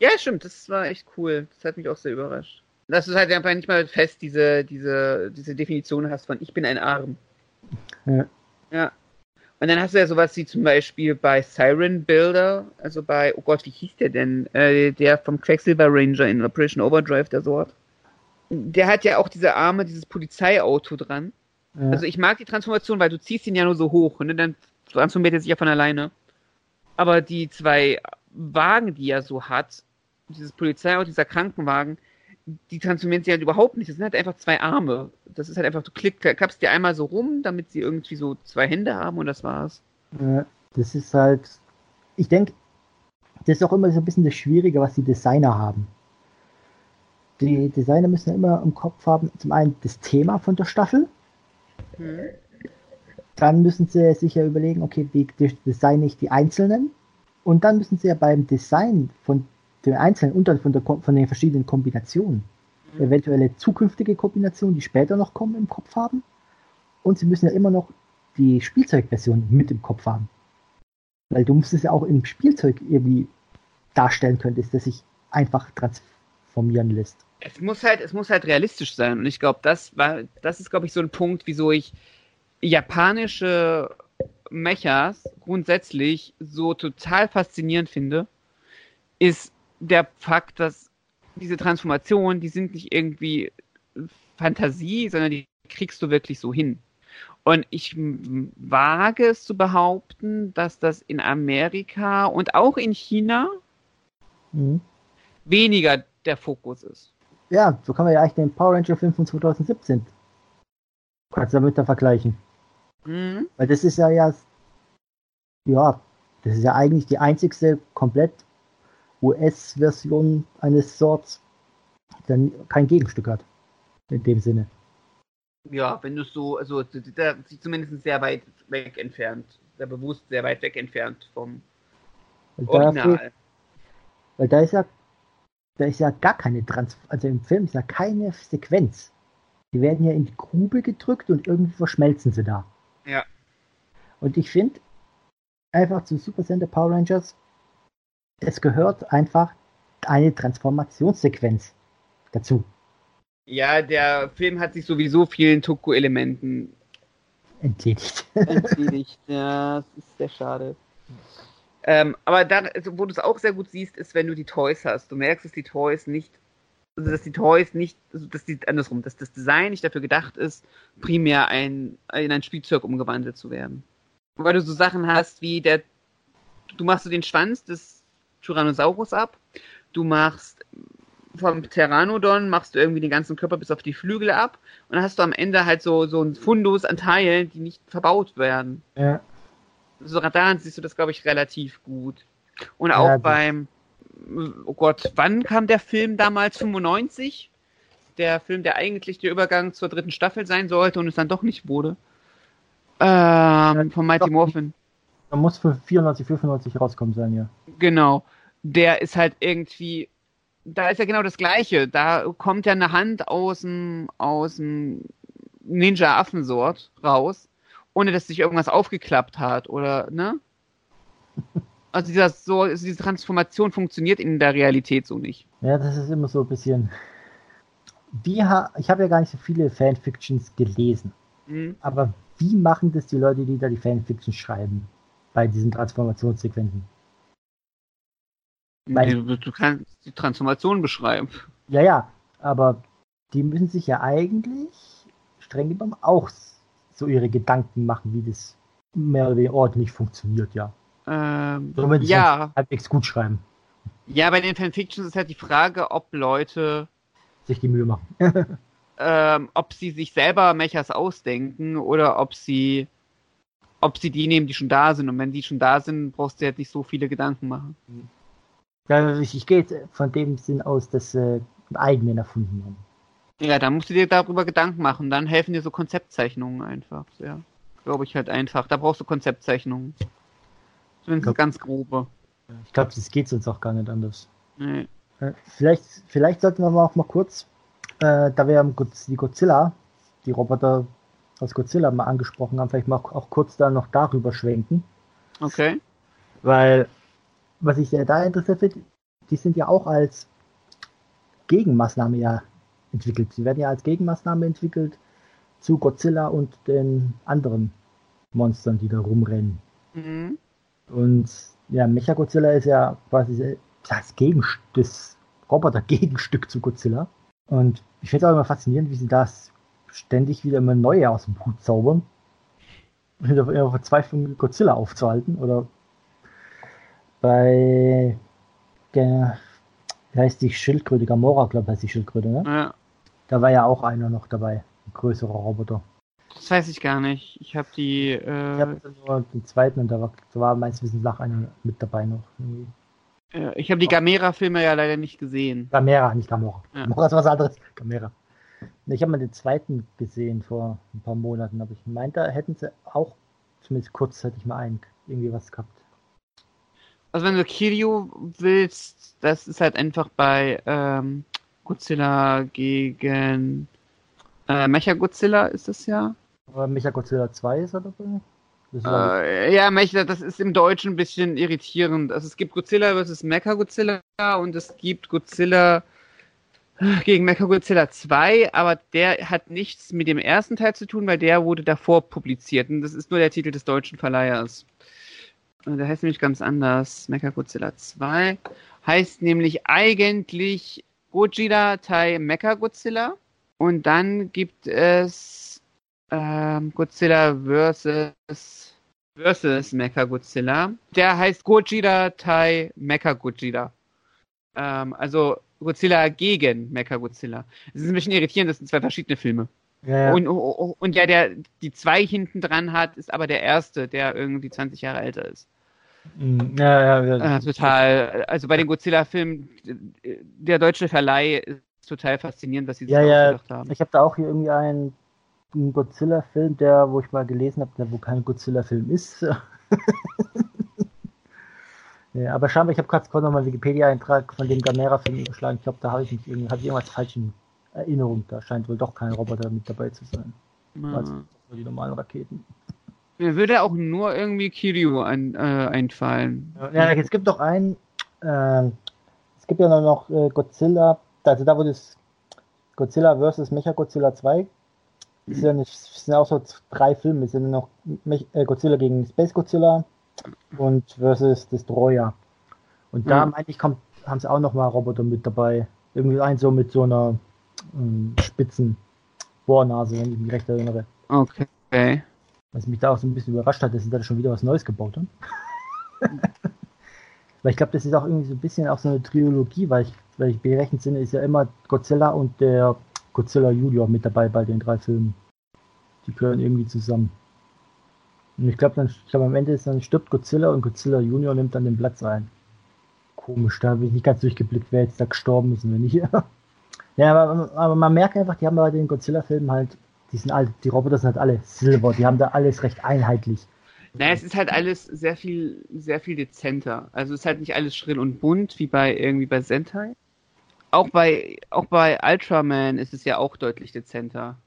ja, stimmt, das war echt cool. Das hat mich auch sehr überrascht. Dass du halt einfach nicht mal fest diese, diese, diese Definition hast von ich bin ein Arm.
Ja.
Ja. Und dann hast du ja sowas wie zum Beispiel bei Siren Builder, also bei, oh Gott, wie hieß der denn? Äh, der vom Quecksilver Ranger in Operation Overdrive, der Sort. Der hat ja auch diese Arme, dieses Polizeiauto dran.
Ja.
Also ich mag die Transformation, weil du ziehst ihn ja nur so hoch und dann transformiert er sich ja von alleine. Aber die zwei Wagen, die er so hat, dieses Polizeiauto, dieser Krankenwagen, die transformieren sich halt überhaupt nicht. Das sind halt einfach zwei Arme. Das ist halt einfach, du klick, klappst die einmal so rum, damit sie irgendwie so zwei Hände haben und das war's.
Das ist halt, ich denke, das ist auch immer so ein bisschen das Schwierige, was die Designer haben. die Designer müssen ja immer im Kopf haben, zum einen das Thema von der Staffel,
Mhm.
dann müssen sie sich ja überlegen, okay, wie designe ich die Einzelnen und dann müssen sie ja beim Design von den Einzelnen und dann von, der, von den verschiedenen Kombinationen,
Mhm.
eventuelle zukünftige Kombinationen, die später noch kommen, im Kopf haben und sie müssen ja immer noch die Spielzeugversion mit im Kopf haben. Weil du musst es ja auch im Spielzeug irgendwie darstellen könntest, das sich einfach transformieren lässt.
Es muss halt, es muss halt realistisch sein. Und ich glaube, das war, das ist, glaube ich, so ein Punkt, wieso ich japanische Mechas grundsätzlich so total faszinierend finde, ist der Fakt, dass diese Transformationen, die sind nicht irgendwie Fantasie, sondern die kriegst du wirklich so hin. Und ich wage es zu behaupten, dass das in Amerika und auch in China
Mhm.
weniger der Fokus ist.
Ja, so kann man ja eigentlich den Power Ranger Film von 2017 kannst du damit da vergleichen.
Mhm.
Weil das ist ja ja, ja, das ist ja eigentlich die einzigste komplett US-Version eines Sorts, dann kein Gegenstück hat. In dem Sinne.
Ja, wenn du es so, also da sich zumindest sehr weit weg entfernt, sehr bewusst sehr weit weg entfernt vom
Weil
Original.
weil da ist ja, da ist ja gar keine Trans, also im Film ist ja keine Sequenz. Die werden ja in die Grube gedrückt und irgendwie verschmelzen sie da.
Ja.
Und ich finde, einfach zu Super Center Power Rangers, es gehört einfach eine Transformationssequenz dazu.
Ja, der Film hat sich sowieso vielen Toku-Elementen
Entledigt.
entledigt. ja, das ist sehr schade. Ähm, aber dann, also, wo du es auch sehr gut siehst, ist, wenn du die Toys hast. Du merkst, dass die Toys nicht, also dass die Toys nicht, also dass die andersrum, dass das Design nicht dafür gedacht ist, primär ein, in ein Spielzeug umgewandelt zu werden. Weil du so Sachen hast wie der, du machst so den Schwanz des Tyrannosaurus ab, du machst vom Pteranodon machst du irgendwie den ganzen Körper bis auf die Flügel ab und dann hast du am Ende halt so, so ein Fundus an Teilen, die nicht verbaut werden
ja.
so daran siehst du das, glaube ich, relativ gut. Und auch
Ja,
beim, oh Gott, wann kam der Film damals? 95? Der Film, der eigentlich der Übergang zur dritten Staffel sein sollte und es dann doch nicht wurde. Ähm, von Mighty. Morphin.
Da muss für 94, 95 rauskommen sein, ja.
Genau. Der ist halt irgendwie, da ist ja genau das Gleiche. Da kommt ja eine Hand aus dem, aus dem Ninja-Affensort raus, ohne dass sich irgendwas aufgeklappt hat oder, ne? Also dieser, so, also diese Transformation funktioniert in der Realität so nicht.
Ja, das ist immer so ein bisschen. Wie ha ich habe ja gar nicht so viele Fanfictions gelesen.
Mhm.
Aber wie machen das die Leute, die da die Fanfictions schreiben? Bei diesen Transformationssequenzen?
Du, du kannst die Transformation beschreiben.
Ja, ja, aber die müssen sich ja eigentlich streng genommen auch so ihre Gedanken machen, wie das mehr oder weniger ordentlich funktioniert, ja.
Ähm,
Zumindest
ja,
halbwegs gut schreiben,
ja, bei den Fanfictions ist halt die Frage, ob Leute
sich die Mühe machen.
ähm, ob sie sich selber Mechas ausdenken oder ob sie ob sie die nehmen, die schon da sind. Und wenn die schon da sind, brauchst du jetzt nicht so viele Gedanken machen.
Ja, ich, ich gehe von dem Sinn aus, dass sie einen eigenen erfunden haben.
Ja, dann musst du dir darüber Gedanken machen. Dann helfen dir so Konzeptzeichnungen einfach. Ja, glaube ich halt einfach. Da brauchst du Konzeptzeichnungen. Zumindest
Glaub-
ganz grobe.
Ich glaube, das geht sonst auch gar nicht anders.
Nee.
Äh, Vielleicht, vielleicht sollten wir auch mal kurz, äh, da wir haben die Godzilla, die Roboter aus Godzilla mal angesprochen haben, vielleicht mal auch, auch kurz da noch darüber schwenken.
Okay.
Weil, was ich sehr da interessiert finde, die sind ja auch als Gegenmaßnahme ja entwickelt. Sie werden ja als Gegenmaßnahme entwickelt zu Godzilla und den anderen Monstern, die da rumrennen.
Mhm.
Und ja, Mechagodzilla ist ja quasi das, Gegenst das Roboter-Gegenstück zu Godzilla. Und ich finde es auch immer faszinierend, wie sie das ständig wieder immer neue aus dem Hut zaubern. Auf ihrer Verzweiflung Godzilla aufzuhalten. Oder bei der, wie heißt die Schildkröte, Gamora, glaube ich, heißt die Schildkröte, ne?
Ja,
Da war ja auch einer noch dabei, ein größerer Roboter.
das weiß ich gar nicht. Ich habe die.
Ich
Äh,
habe nur den zweiten und da war, da war meines Wissens nach einer mit dabei noch. Irgendwie.
Ich habe die Gamera-Filme ja leider nicht gesehen.
Gamera, nicht Gamora.
Ja.
Gamora ist was anderes. Gamera. Ich habe mal den zweiten gesehen vor ein paar Monaten, aber ich meinte, da hätten sie auch, zumindest kurz hätte ich mal ein, irgendwie was gehabt.
Also wenn du Kiryu willst, das ist halt einfach bei ähm, Godzilla gegen äh, Mecha Godzilla ist das ja.
Aber Mecha Godzilla 2 ist er dabei?
Äh, ja, Mecha, das ist im Deutschen ein bisschen irritierend. Also es gibt Godzilla vs. Mecha Godzilla und es gibt Godzilla gegen Mecha Godzilla 2, aber der hat nichts mit dem ersten Teil zu tun, weil der wurde davor publiziert und das ist nur der Titel des deutschen Verleihers. Der heißt nämlich ganz anders. Mecha Godzilla 2 heißt nämlich eigentlich Gojira Tai Mecha Godzilla und dann gibt es ähm, Godzilla versus versus Mecha Godzilla. Der heißt Gojira Tai Mecha Gojira. Ähm, also Godzilla gegen Mecha Godzilla. Es ist ein bisschen irritierend, das sind zwei verschiedene Filme.
ja, ja.
Und, und, und ja, der die zwei hinten dran hat, ist aber der erste, der irgendwie 20 Jahre älter ist.
Mm, ja, ja, ja.
Äh, total. Also bei den Godzilla-Filmen, der deutsche Verleih ist total faszinierend, was sie sich
Ja, ja.
ausgedacht haben.
Ich habe da auch hier irgendwie einen, einen Godzilla-Film, der, wo ich mal gelesen habe, der wo kein Godzilla-Film ist. ja, aber scheinbar, ich habe gerade noch mal einen Wikipedia-Eintrag von dem Gamera-Film überschlagen. Ich glaube, da habe ich mich irgendwie, habe ich irgendwas falsch in Erinnerung. Da scheint wohl doch kein Roboter mit dabei zu sein. Also
Ja.
nur die normalen Raketen.
Mir würde auch nur irgendwie Kiryu ein, äh, einfallen.
Ja, es gibt doch einen, äh, es gibt ja noch, noch äh, Godzilla, also da wo das Godzilla vs. Mecha Godzilla 2, das sind ja nicht, das sind auch so drei Filme, es sind noch äh, Godzilla gegen Space Godzilla und versus Destroyer. Und da
Mhm.
meine ich, kommt, haben sie auch noch mal Roboter mit dabei. Irgendwie ein so mit so einer ähm, spitzen Bohrnase, wenn ich mich recht erinnere.
Okay.
Was mich da auch so ein bisschen überrascht hat, dass sie da schon wieder was Neues gebaut haben. weil ich glaube, das ist auch irgendwie so ein bisschen auch so eine Trilogie, weil ich, weil ich berechnet sind, ist ja immer Godzilla und der Godzilla Junior mit dabei bei den drei Filmen. Die gehören irgendwie zusammen. Und ich glaube, glaube, am Ende ist dann stirbt Godzilla und Godzilla Junior nimmt dann den Platz ein. Komisch, da habe ich nicht ganz durchgeblickt, wer jetzt da gestorben ist und wer nicht. ja, aber, aber man merkt einfach, die haben bei den Godzilla-Filmen halt, die sind alle, die Roboter sind halt alle Silber, die haben da alles recht einheitlich.
Naja, es ist halt alles sehr viel, sehr viel dezenter. Also es ist halt nicht alles schrill und bunt, wie bei irgendwie bei Sentai. Auch bei, auch bei Ultraman ist es ja auch deutlich dezenter.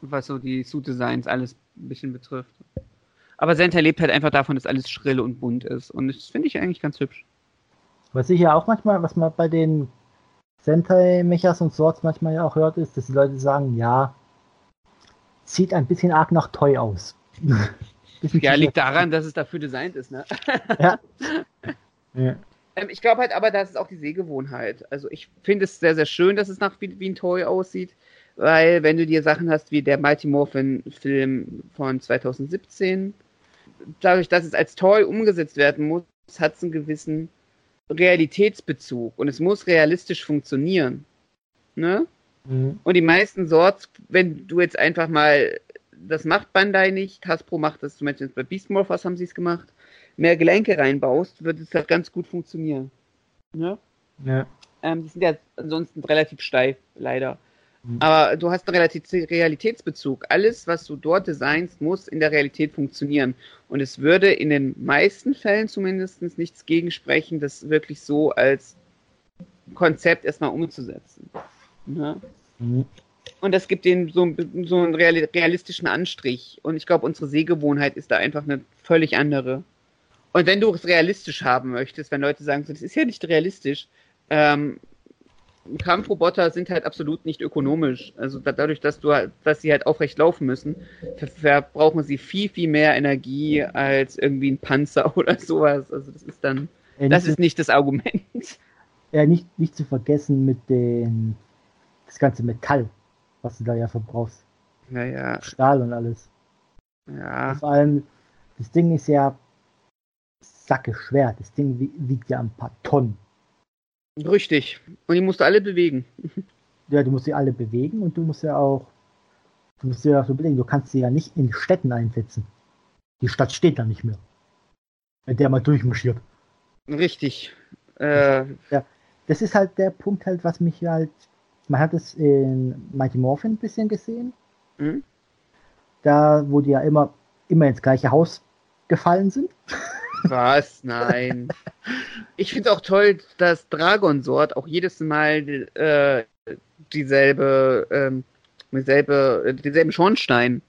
Was so die Suit-Designs alles ein bisschen betrifft. Aber Sentai lebt halt einfach davon, dass alles schrill und bunt ist. Und das finde ich eigentlich ganz hübsch.
Was ich ja auch manchmal, was man bei den Sentai-Mechas und Swords manchmal ja auch hört, ist, dass die Leute sagen, ja, sieht ein bisschen arg nach Toy aus.
Ja, liegt daran, dass es dafür designt ist, ne?
Ja. ja.
Ähm, ich glaube halt aber, das ist auch die Sehgewohnheit. Also ich finde es sehr, sehr schön, dass es nach wie, wie ein Toy aussieht, weil wenn du dir Sachen hast wie der Mighty Morphin-Film von 2017, dadurch, dass es als Toy umgesetzt werden muss, hat es einen gewissen Realitätsbezug und es muss realistisch funktionieren. Ne?
Mhm.
Und die meisten Sorts, wenn du jetzt einfach mal, das macht Bandai nicht, Hasbro macht das, zum Beispiel bei Beast Morphers haben sie es gemacht, mehr Gelenke reinbaust, wird es halt ganz gut funktionieren. Ne?
Ja.
Ähm, die sind ja ansonsten relativ steif, leider.
Mhm.
Aber du hast einen Realität Realitätsbezug. Alles, was du dort designst, muss in der Realität funktionieren. Und es würde in den meisten Fällen zumindest nichts gegen sprechen, das wirklich so als Konzept erstmal umzusetzen. Ne?
Mhm.
Und das gibt denen so, so einen reali- realistischen Anstrich. Und ich glaube, unsere Sehgewohnheit ist da einfach eine völlig andere. Und wenn du es realistisch haben möchtest, wenn Leute sagen, so, das ist ja nicht realistisch, ähm, Kampfroboter sind halt absolut nicht ökonomisch. Also da, dadurch, dass du halt- dass sie halt aufrecht laufen müssen, ver verbrauchen sie viel, viel mehr Energie als irgendwie ein Panzer oder sowas. Also das ist dann,
Äh,
das
nicht,
ist nicht das Argument.
äh, nicht, nicht zu vergessen mit den das ganze Metall, was du da ja verbrauchst.
Naja,
Stahl und alles.
ja.
Vor allem, das Ding ist ja sacke schwer. Das Ding wi- wiegt ja ein paar Tonnen.
Richtig. Und die musst du alle bewegen.
Ja, du musst sie alle bewegen und du musst ja auch, du musst ja so überlegen, du kannst sie ja nicht in Städten einsetzen. Die Stadt steht da nicht mehr. Wenn der mal durchmarschiert.
Richtig. Äh,
Das ist halt der Punkt halt, was mich halt, man hat es in Mighty Morphin ein bisschen gesehen,
hm?
da wo die ja immer, immer ins gleiche Haus gefallen sind.
Was? Nein. Ich finde auch toll, dass Dragonsort auch jedes Mal äh, dieselbe, ähm, dieselbe, denselben Schornstein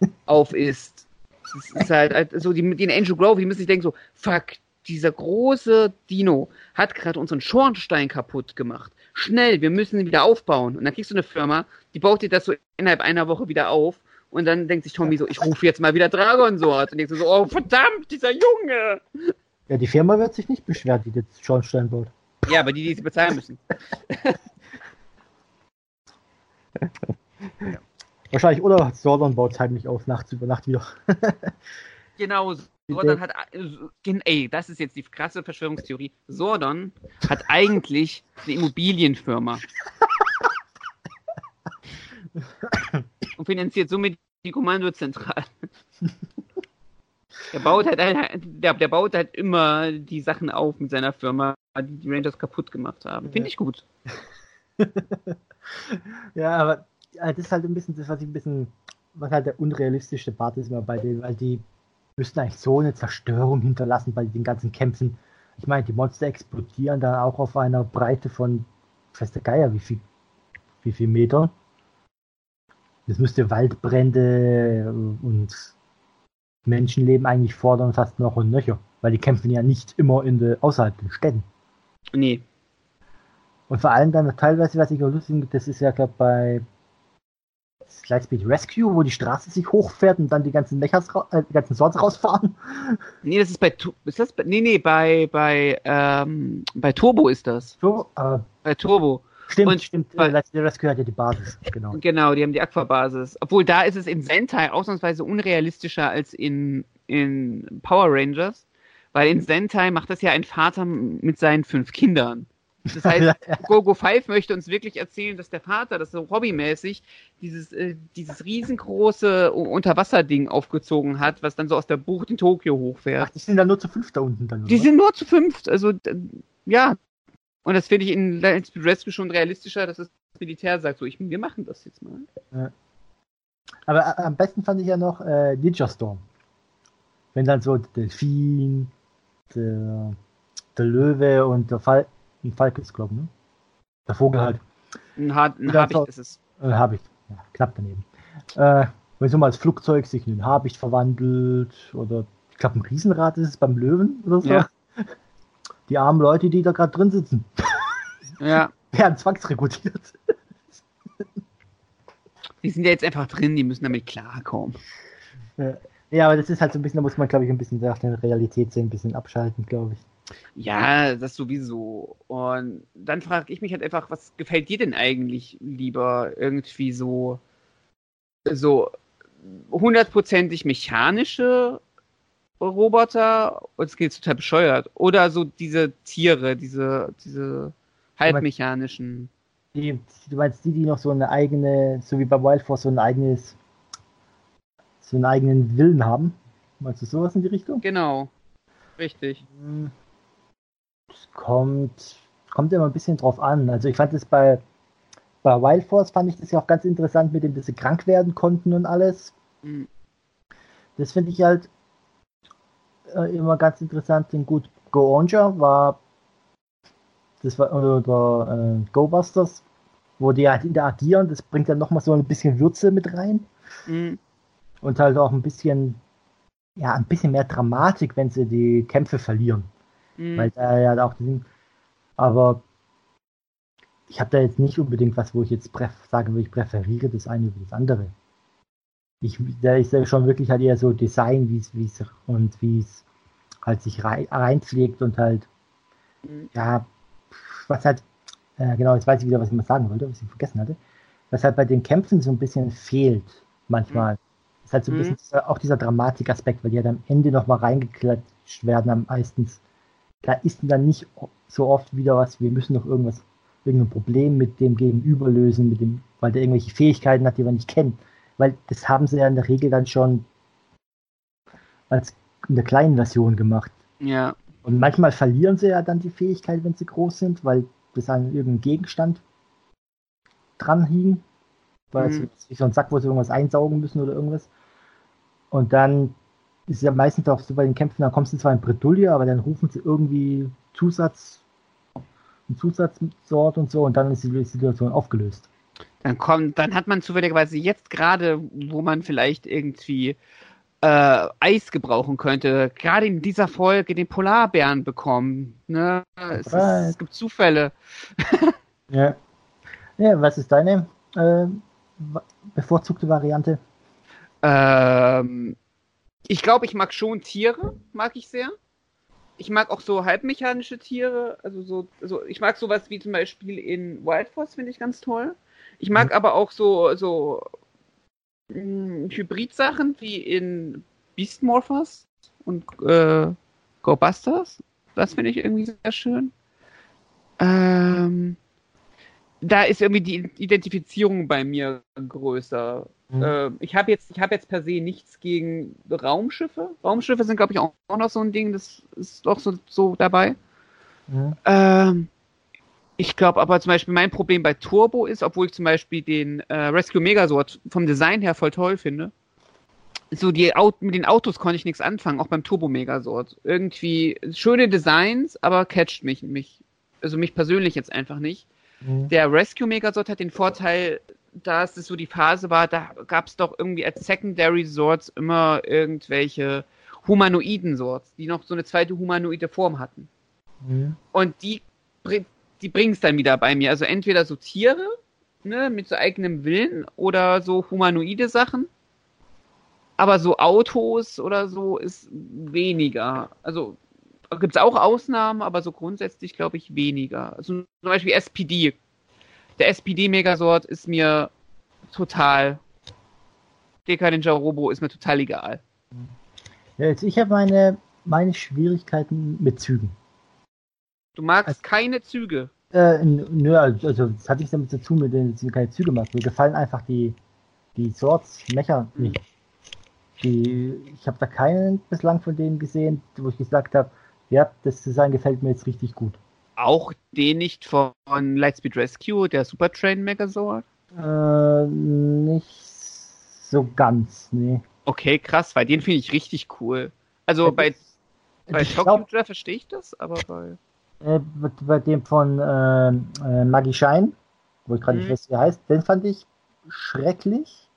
auf ist. Das ist halt, halt so, die, die in Angel Grove, die müssen sich denken so, fuck, dieser große Dino hat gerade unseren Schornstein kaputt gemacht. Schnell, wir müssen ihn wieder aufbauen. Und dann kriegst du eine Firma, die baut dir das so innerhalb einer Woche wieder auf. Und dann denkt sich Tommy so, ich rufe jetzt mal wieder Dragonsort. Und denkst du so, oh verdammt, dieser Junge.
Ja, die Firma wird sich nicht beschweren, die jetzt Schornstein baut.
Ja, aber die, die sie bezahlen müssen.
Wahrscheinlich, oder Sordon baut es heimlich auf, nachts über Nacht wieder.
Genau, Sordon hat, ey, das ist jetzt die krasse Verschwörungstheorie. Sordon hat eigentlich eine Immobilienfirma. Und finanziert somit die Kommandozentrale. Der baut halt, der, der baut halt immer die Sachen auf mit seiner Firma, die die Rangers kaputt gemacht haben. Finde ich gut.
ja, aber ja, das ist halt ein bisschen das, was ich ein bisschen, was halt der unrealistische Part ist immer bei denen, weil die müssten eigentlich so eine Zerstörung hinterlassen bei den ganzen Kämpfen. Ich meine, die Monster explodieren dann auch auf einer Breite von, weiß der Geier, wie viel, wie viel Meter. Das müsste Waldbrände und Menschenleben eigentlich fordern, fast noch und nöcher, weil die kämpfen ja nicht immer in de, außerhalb den Städten.
Nee.
Und vor allem dann teilweise, was ich auch lustig finde, das ist ja, glaube bei Lightspeed Rescue, wo die Straße sich hochfährt und dann die ganzen Mechas, äh, die ganzen Swords rausfahren.
Nee, das ist bei, ist das bei, nee, nee, bei, bei, ähm, bei Turbo ist das.
So, äh,
Bei Turbo.
Stimmt,
Und
stimmt.
Bei-
Lightspeed Rescue hat ja die Basis, genau.
Genau, die haben die Aquabasis. Obwohl da ist es in Sentai ausnahmsweise unrealistischer als in, in Power Rangers, weil in Sentai macht das ja ein Vater mit seinen fünf Kindern. Das heißt. Gogo 5 möchte uns wirklich erzählen, dass der Vater, das so hobbymäßig, dieses, äh, dieses riesengroße Unterwasserding aufgezogen hat, was dann so aus der Bucht in Tokio hochfährt.
Ach, die sind dann nur zu fünf da unten dann.
Die
oder?
sind nur zu fünft, also ja. Und das finde ich in Lightspeed Rescue schon realistischer, dass das Militär sagt, so, ich, wir machen das jetzt mal.
Aber äh, am besten fand ich ja noch äh, Ninja Storm. Wenn dann so der Delfin, der, der Löwe und der Fal ein Falk ist, glaube ich, ne? Der Vogel halt.
Ein, Hart, ein Habicht
so-
ist es.
Äh, Habicht. Ja, knapp daneben. Äh, wenn so mal das Flugzeug sich in ein Habicht verwandelt oder ich glaube ein Riesenrad ist es beim Löwen oder so.
Ja.
Die armen Leute, die da gerade drin sitzen,
Ja,
werden zwangsrekrutiert.
die sind ja jetzt einfach drin, die müssen damit klarkommen.
Ja, aber das ist halt so ein bisschen, da muss man, glaube ich, ein bisschen nach der Realität sehen, ein bisschen abschalten, glaube ich.
Ja, das sowieso. Und dann frage ich mich halt einfach, was gefällt dir denn eigentlich lieber irgendwie so, so hundertprozentig mechanische Roboter und es geht total bescheuert oder so diese Tiere, diese, diese halbmechanischen.
Die, du meinst die, die noch so eine eigene, so wie bei Wild Force, so ein eigenes, so einen eigenen Willen haben? Meinst du sowas in die Richtung?
Genau. Richtig.
Es kommt, kommt immer ein bisschen drauf an. Also ich fand es bei, bei Wild Force fand ich das ja auch ganz interessant, mit dem, dass sie krank werden konnten und alles.
Mhm.
Das finde ich halt äh, immer ganz interessant. Und gut, Go Onger war das war oder äh, Go Busters, wo die halt interagieren, das bringt dann nochmal so ein bisschen Würze mit rein
Mhm.
und halt auch ein bisschen ja, ein bisschen mehr Dramatik, wenn sie die Kämpfe verlieren.
Mhm.
Weil da ja auch diesen, aber ich habe da jetzt nicht unbedingt was, wo ich jetzt sagen würde, ich präferiere das eine über das andere. Ich, da ist ja schon wirklich halt eher so Design, wie es, wie es und wie es halt sich rei reinpflegt und halt,
Mhm.
ja, was halt, äh, genau, jetzt weiß ich wieder, was ich mal sagen wollte, was ich vergessen hatte, was halt bei den Kämpfen so ein bisschen fehlt, manchmal. Ist halt so ein
Mhm.
bisschen dieser, auch dieser Dramatikaspekt, weil die halt am Ende nochmal reingeklatscht werden, am meistens. Da ist dann nicht so oft wieder was, wir müssen noch irgendwas, irgendein Problem mit dem Gegenüber lösen, mit dem, weil der irgendwelche Fähigkeiten hat, die wir nicht kennen. Weil das haben sie ja in der Regel dann schon als in der kleinen Version gemacht.
Ja.
Und manchmal verlieren sie ja dann die Fähigkeit, wenn sie groß sind, weil das an irgendeinem Gegenstand dran hing. Weil
Mhm.
es wie so ein Sack, wo sie irgendwas einsaugen müssen oder irgendwas. Und dann ist es ja meistens auch so bei den Kämpfen, dann kommst du zwar in Bredouille, aber dann rufen sie irgendwie Zusatz, einen Zusatzsort und so und dann ist die Situation aufgelöst.
Dann kommt, dann hat man zufälligerweise jetzt gerade, wo man vielleicht irgendwie äh, Eis gebrauchen könnte, gerade in dieser Folge den Polarbären bekommen. Ne? Es, ist, es gibt Zufälle.
Ja. Ja, was ist deine äh, bevorzugte Variante?
Ähm, ich glaube, ich mag schon Tiere, mag ich sehr. Ich mag auch so halbmechanische Tiere, also so, so ich mag sowas wie zum Beispiel in Wild Force, finde ich ganz toll. Ich mag aber auch so, so mh, Hybrid-Sachen wie in Beast Morphers und äh, Go Busters. Das finde ich irgendwie sehr schön. Ähm, da ist irgendwie die Identifizierung bei mir größer.
Mhm.
Äh, ich habe jetzt, ich habe jetzt per se nichts gegen Raumschiffe. Raumschiffe sind, glaube ich, auch, auch noch so ein Ding, das ist doch so, so dabei.
Mhm.
Ähm, ich glaube aber zum Beispiel mein Problem bei Turbo ist, obwohl ich zum Beispiel den äh, Rescue Megasword vom Design her voll toll finde, so die Aut mit den Autos konnte ich nichts anfangen, auch beim Turbo Megasword. Irgendwie schöne Designs, aber catcht mich, mich, also mich persönlich jetzt einfach nicht.
Mhm.
Der Rescue Megazord hat den Vorteil, dass es so die Phase war, da gab es doch irgendwie als Secondary Swords immer irgendwelche humanoiden Swords, die noch so eine zweite humanoide Form hatten.
Mhm.
Und die, die bringen es dann wieder bei mir. Also entweder so Tiere, ne, mit so eigenem Willen oder so humanoide Sachen. Aber so Autos oder so ist weniger. Also gibt es auch Ausnahmen, aber so grundsätzlich glaube ich weniger. Also zum Beispiel SPD. Der SPD-Megasort ist mir total. DK Ninja Robo ist mir total egal.
Ja, jetzt, ich habe meine, meine Schwierigkeiten mit Zügen.
Du magst
Also-
keine Züge.
Äh, nö, also das hatte ich damit zu tun, mit denen sie keine Züge macht. Mir gefallen einfach die, die Swords, Mecha nicht. Die, ich habe da keinen bislang von denen gesehen, wo ich gesagt habe, ja, das Design gefällt mir jetzt richtig gut.
Auch den nicht von Lightspeed Rescue, der Super Train Megazord?
Äh, nicht so ganz, nee.
Okay, krass, weil den finde ich richtig cool. Also bei, bei
ich
Tokyo Drift verstehe ich das, aber bei.
Äh, bei- dem von äh, äh, Maggie Shine, wo ich gerade
Mhm.
nicht weiß, wie er heißt, den fand ich schrecklich.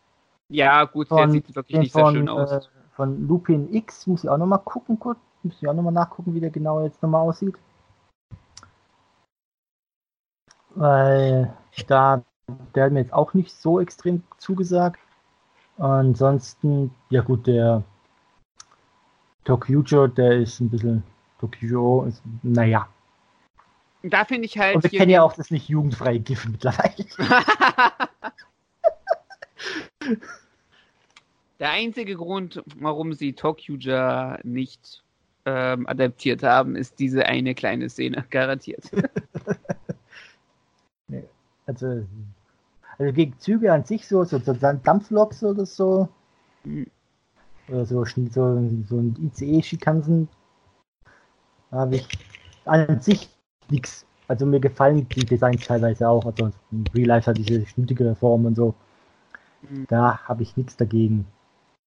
Ja, gut, der
Von-
sieht wirklich nicht sehr
von,
schön aus.
Äh, von Lupin X muss ich auch nochmal gucken, kurz. Muss ich auch nochmal nachgucken, wie der genau jetzt nochmal aussieht. Weil da, der hat mir jetzt auch nicht so extrem zugesagt. Ansonsten, ja gut, der Tokyujo, der ist ein bisschen, Tokyujo ist, naja.
Da finde ich halt.
Und wir kennen ja auch das nicht jugendfreie GIF mittlerweile.
Der einzige Grund, warum sie Tokyuja nicht ähm, adaptiert haben, ist diese eine kleine Szene, garantiert.
Also, also gegen Züge an sich so, so, so Dampfloks oder so.
Mhm.
Oder so, so, so ein ICE-Schikansen. Habe ich an sich nichts. Also mir gefallen die Designs teilweise auch. Also in Real Life hat diese schnittigere Form und so.
Mhm.
Da habe ich nichts dagegen.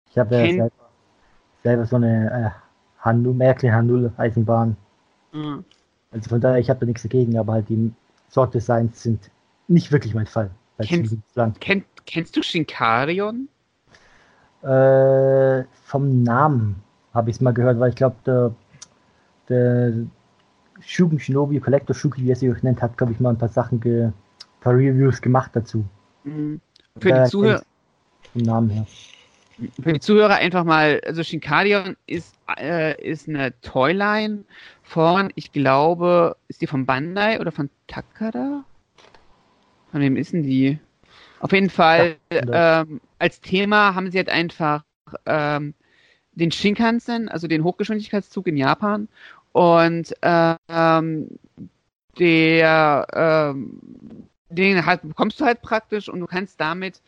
Ich habe ja selber, selber so eine äh, H0, Märkle H0 Eisenbahn.
Mhm.
Also von daher, ich habe da nichts dagegen, aber halt die Sort-Designs sind nicht wirklich mein Fall.
Kennst-. Kennt, kennst du Shinkarion?
Äh, vom Namen habe ich es mal gehört, weil ich glaube, der, der Shugen Shinobi Collector Shuki, wie er sie auch nennt, hat, glaube ich, mal ein paar Sachen, ge, ein paar Reviews gemacht dazu.
Mhm. Für die Zuhörer.
Vom Namen her.
Für die Zuhörer einfach mal, also Shinkarion ist, äh, ist eine Toyline von, ich glaube, ist die von Bandai oder von Takada? Von wem ist denn die? Auf jeden Fall,
Ja,
ähm, als Thema haben sie halt einfach ähm, den Shinkansen, also den Hochgeschwindigkeitszug in Japan und ähm, der ähm, den halt bekommst du halt praktisch und du kannst damit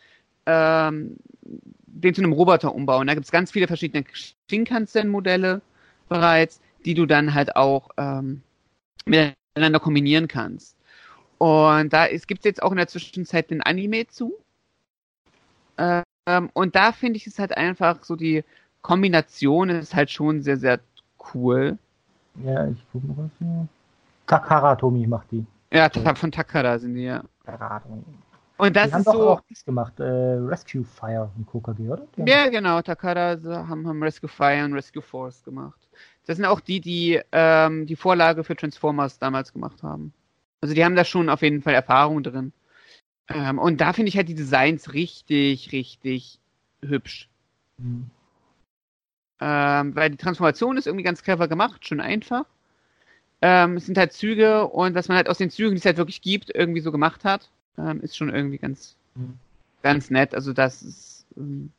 ähm, den zu einem Roboter umbauen. Da gibt es ganz viele verschiedene Shinkansen-Modelle bereits, die du dann halt auch ähm, miteinander kombinieren kannst. Und da gibt es jetzt auch in der Zwischenzeit den Anime zu. Ähm, und da finde ich es halt einfach so, die Kombination ist halt schon sehr, sehr cool.
Ja, ich gucke mal was hier. Takara Tomi macht die.
Ja, von Takara sind die, ja.
Takara Tomi.
Und das
die haben doch
so.
auch nichts gemacht. Äh, Rescue Fire und KKG, oder? Die
Ja, genau. Takara haben, haben Rescue Fire und Rescue Force gemacht. Das sind auch die, die ähm, die Vorlage für Transformers damals gemacht haben. Also die haben da schon auf jeden Fall Erfahrung drin. Ähm, und da finde ich halt die Designs richtig, richtig hübsch.
Hm.
Ähm, weil die Transformation ist irgendwie ganz clever gemacht, schon einfach. Ähm, es sind halt Züge und was man halt aus den Zügen, die es halt wirklich gibt, irgendwie so gemacht hat, ähm, ist schon irgendwie ganz,
Mhm.
ganz nett. Also das ist. Ähm,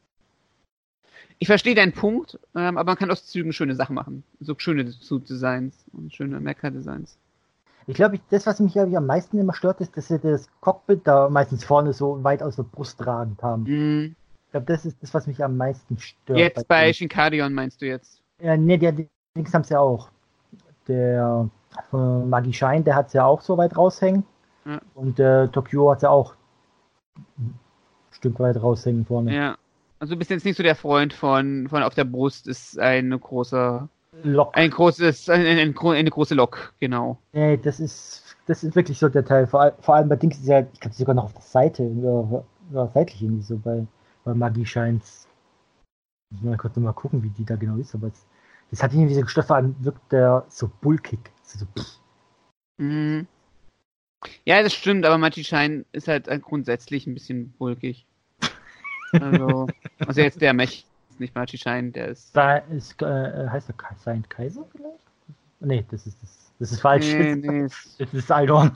ich verstehe deinen Punkt, ähm, aber man kann aus Zügen schöne Sachen machen. So schöne Suit-Designs und schöne Mecha-Designs.
Ich glaube, das, was mich glaub ich, am meisten immer stört, ist, dass sie das Cockpit da meistens vorne so weit aus der Brust tragend haben.
Mhm.
Ich glaube, das ist das, was mich am meisten stört.
Jetzt bei
denen.
Shinkarion meinst du jetzt?
Ja, ne, der Dings haben sie ja auch. Der äh, Magi Shine, der hat es ja auch so weit raushängen.
Ja.
Und der Tokyo hat ja auch ein Stück weit raushängen vorne.
Ja. Also du bist jetzt nicht so der Freund von, von auf der Brust ist eine große,
Lock.
ein großes, ein, ein, ein, eine große Lok, genau.
Nee, das ist, das ist wirklich so der Teil. Vor, vor allem bei Dings ist ja, ich glaube sogar noch auf der Seite, oder, oder seitlich irgendwie so bei, bei Magi Shines. Ich kurz noch mal gucken, wie die da genau ist, aber es, das hat irgendwie so vor allem wirkt der so bulkig. So, so.
Mhm. Ja, das stimmt, aber Machi-Schein ist halt äh, grundsätzlich ein bisschen bulkig. Also, also jetzt der Mech, ist nicht Machi-Schein, der ist.
Da ist, äh, heißt der Kai- Saint Kaiser vielleicht? Nee, das ist das. Das ist falsch.
Nee, nee,
Das ist Aldorn.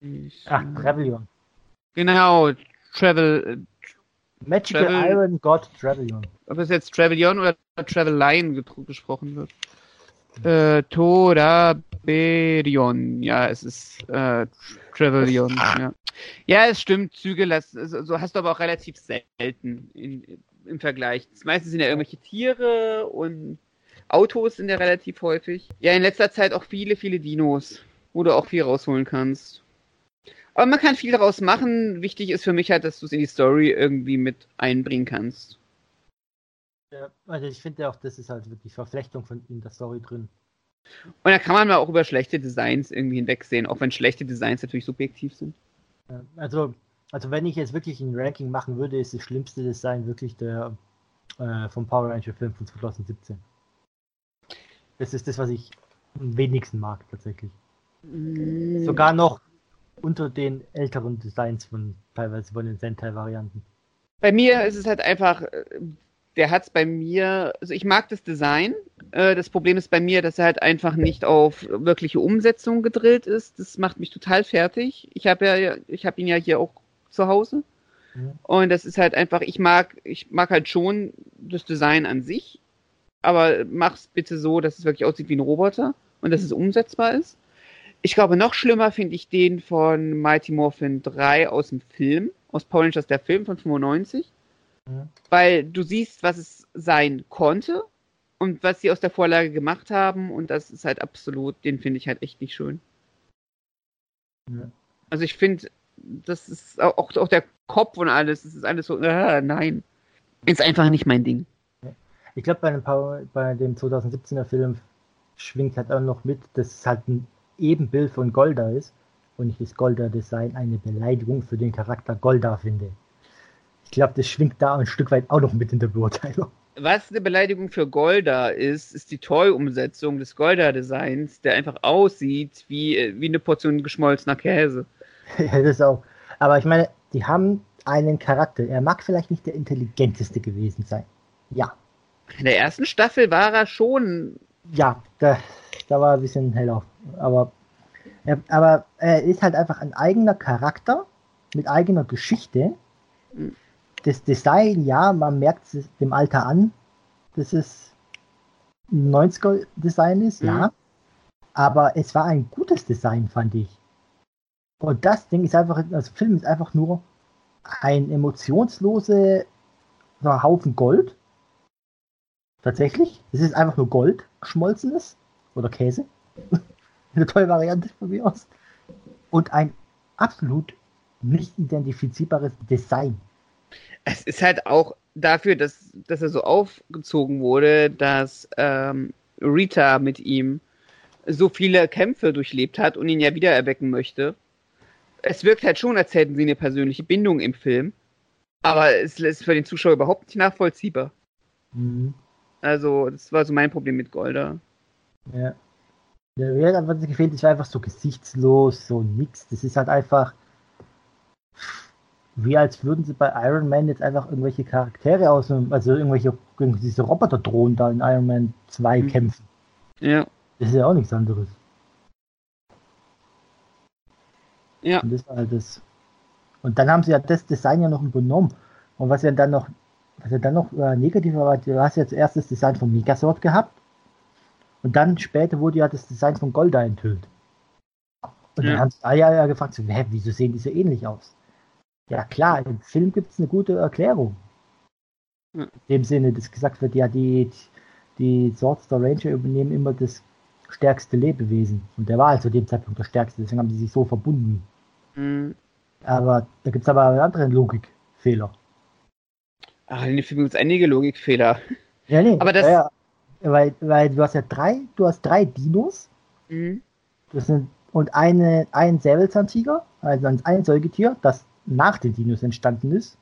ich-
Ach, Trevelyan.
Genau, Travel,
Magical
Travel-
Iron God Trevelyan.
ob es jetzt Travelion oder Travelion getro- gesprochen wird. Äh, Toraberion, ja, es ist äh, Travelion, ja. Ja, es stimmt, Züge lassen, so so hast du aber auch relativ selten in, im Vergleich. Meistens sind ja irgendwelche Tiere und Autos sind ja relativ häufig. Ja, in letzter Zeit auch viele, viele Dinos, wo du auch viel rausholen kannst. Aber man kann viel daraus machen. Wichtig ist für mich halt, dass du es in die Story irgendwie mit einbringen kannst.
Ja, also ich finde auch, das ist halt wirklich Verflechtung von in der Story drin.
Und da kann man mal auch über schlechte Designs irgendwie hinwegsehen, auch wenn schlechte Designs natürlich subjektiv sind.
Also, also wenn ich jetzt wirklich ein Ranking machen würde, ist das schlimmste Design wirklich der äh, vom Power Ranger Film von 2017. Das ist das, was ich am wenigsten mag tatsächlich.
Mm.
Sogar noch unter den älteren Designs von teilweise von den Sentai-Varianten.
Bei mir ist es halt einfach, äh, der hat's bei mir, also ich mag das Design. Äh, Das Problem ist bei mir, dass er halt einfach nicht auf wirkliche Umsetzung gedrillt ist. Das macht mich total fertig. Ich habe ja, ich habe ihn ja hier auch zu Hause.
Mhm.
Und das ist halt einfach, ich mag, ich mag halt schon das Design an sich, aber mach's bitte so, dass es wirklich aussieht wie ein Roboter und dass es umsetzbar ist. Ich glaube, noch schlimmer finde ich den von Mighty Morphin 3 aus dem Film, aus Power Rangers der Film von 95,
Mhm.
weil du siehst, was es sein konnte und was sie aus der Vorlage gemacht haben und das ist halt absolut, den finde ich halt echt nicht schön.
Ja.
Also ich finde, das ist auch, auch der Kopf und alles, das ist alles so, äh, nein. Ist einfach nicht mein Ding.
Ich glaube, bei, bei dem 2017er Film schwingt halt auch noch mit, dass es halt ein Ebenbild von Golda ist und ich das Golda-Design eine Beleidigung für den Charakter Golda finde. Ich glaube, das schwingt da ein Stück weit auch noch mit in der Beurteilung.
Was eine Beleidigung für Golda ist, ist die Toy-Umsetzung des Golda-Designs, der einfach aussieht wie, äh, wie eine Portion geschmolzener Käse.
ja, das auch. Aber ich meine, die haben einen Charakter. Er mag vielleicht nicht der intelligenteste gewesen sein. Ja,
In der ersten Staffel war er schon.
Ja, da, da war ein bisschen heller. Aber er, aber er ist halt einfach ein eigener Charakter mit eigener Geschichte.
Mhm.
Das Design, ja, man merkt es dem Alter an, dass es ein 90er-Design ist,
Mhm.
ja. Aber es war ein gutes Design, fand ich. Und das Ding ist einfach, also Film ist einfach nur ein emotionslose so ein Haufen Gold Tatsächlich? Das ist einfach nur Gold, geschmolzenes oder Käse. Eine tolle Variante von mir aus. Und ein absolut nicht identifizierbares Design.
Es ist halt auch dafür, dass, dass er so aufgezogen wurde, dass ähm, Rita mit ihm so viele Kämpfe durchlebt hat und ihn ja wieder erwecken möchte. Es wirkt halt schon, als hätten sie eine persönliche Bindung im Film. Aber es ist für den Zuschauer überhaupt nicht nachvollziehbar.
Mhm.
Also, das war so mein Problem mit Golda.
Ja. Der mir hat einfach gefehlt, war einfach so gesichtslos, so nix. Das ist halt einfach wie als würden sie bei Iron Man jetzt einfach irgendwelche Charaktere aus, also irgendwelche diese Roboter-Drohnen da in Iron Man 2
Mhm.
kämpfen.
Ja.
Das ist ja auch nichts anderes.
Ja.
Und das war halt das. Und dann haben sie ja das Design ja noch übernommen. Und was ja dann noch, was ja dann noch äh, negativer war, du hast ja zuerst das Design von Megasort gehabt. Und dann später wurde ja das Design von Golda enthüllt. Und dann
Ja.
haben sie alle ja gefragt, so, hä, wieso sehen die so ähnlich aus? Ja klar, im Film gibt es eine gute Erklärung.
Ja.
In dem Sinne, dass gesagt wird, ja, die, die Swordstar Ranger übernehmen immer das stärkste Lebewesen. Und der war halt zu dem Zeitpunkt der stärkste, deswegen haben sie sich so verbunden.
Mhm.
Aber da gibt es aber einen anderen Logikfehler.
Ach, in dem Film gibt es einige Logikfehler.
Ja, nee.
Aber das-
Ja, ja, weil, weil du hast ja drei, du hast drei Dinos
Mhm.
sind, und eine, ein Säbelzahntiger, also ein Säugetier, das nach den Dinos entstanden ist.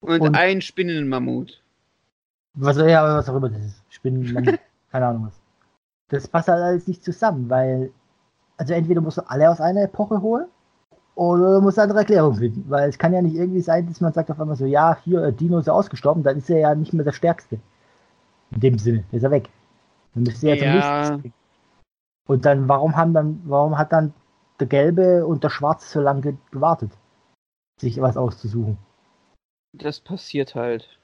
Und,
Und-
ein Spinnenmammut.
Was, ja, was auch immer das ist. Spinnen, Mammut, keine Ahnung was. Das passt halt alles nicht zusammen, weil, also entweder musst du alle aus einer Epoche holen, oder du musst eine andere Erklärung finden, weil es kann ja nicht irgendwie sein, dass man sagt auf einmal so, ja, hier, äh, Dino ist ja ausgestorben, dann ist er ja nicht mehr der Stärkste. In dem Sinne, ist er weg. Dann müsste er ja, zum nächsten. Und dann, warum haben dann, warum hat dann der Gelbe und der Schwarze so lange ge- gewartet, sich was auszusuchen?
Das passiert halt.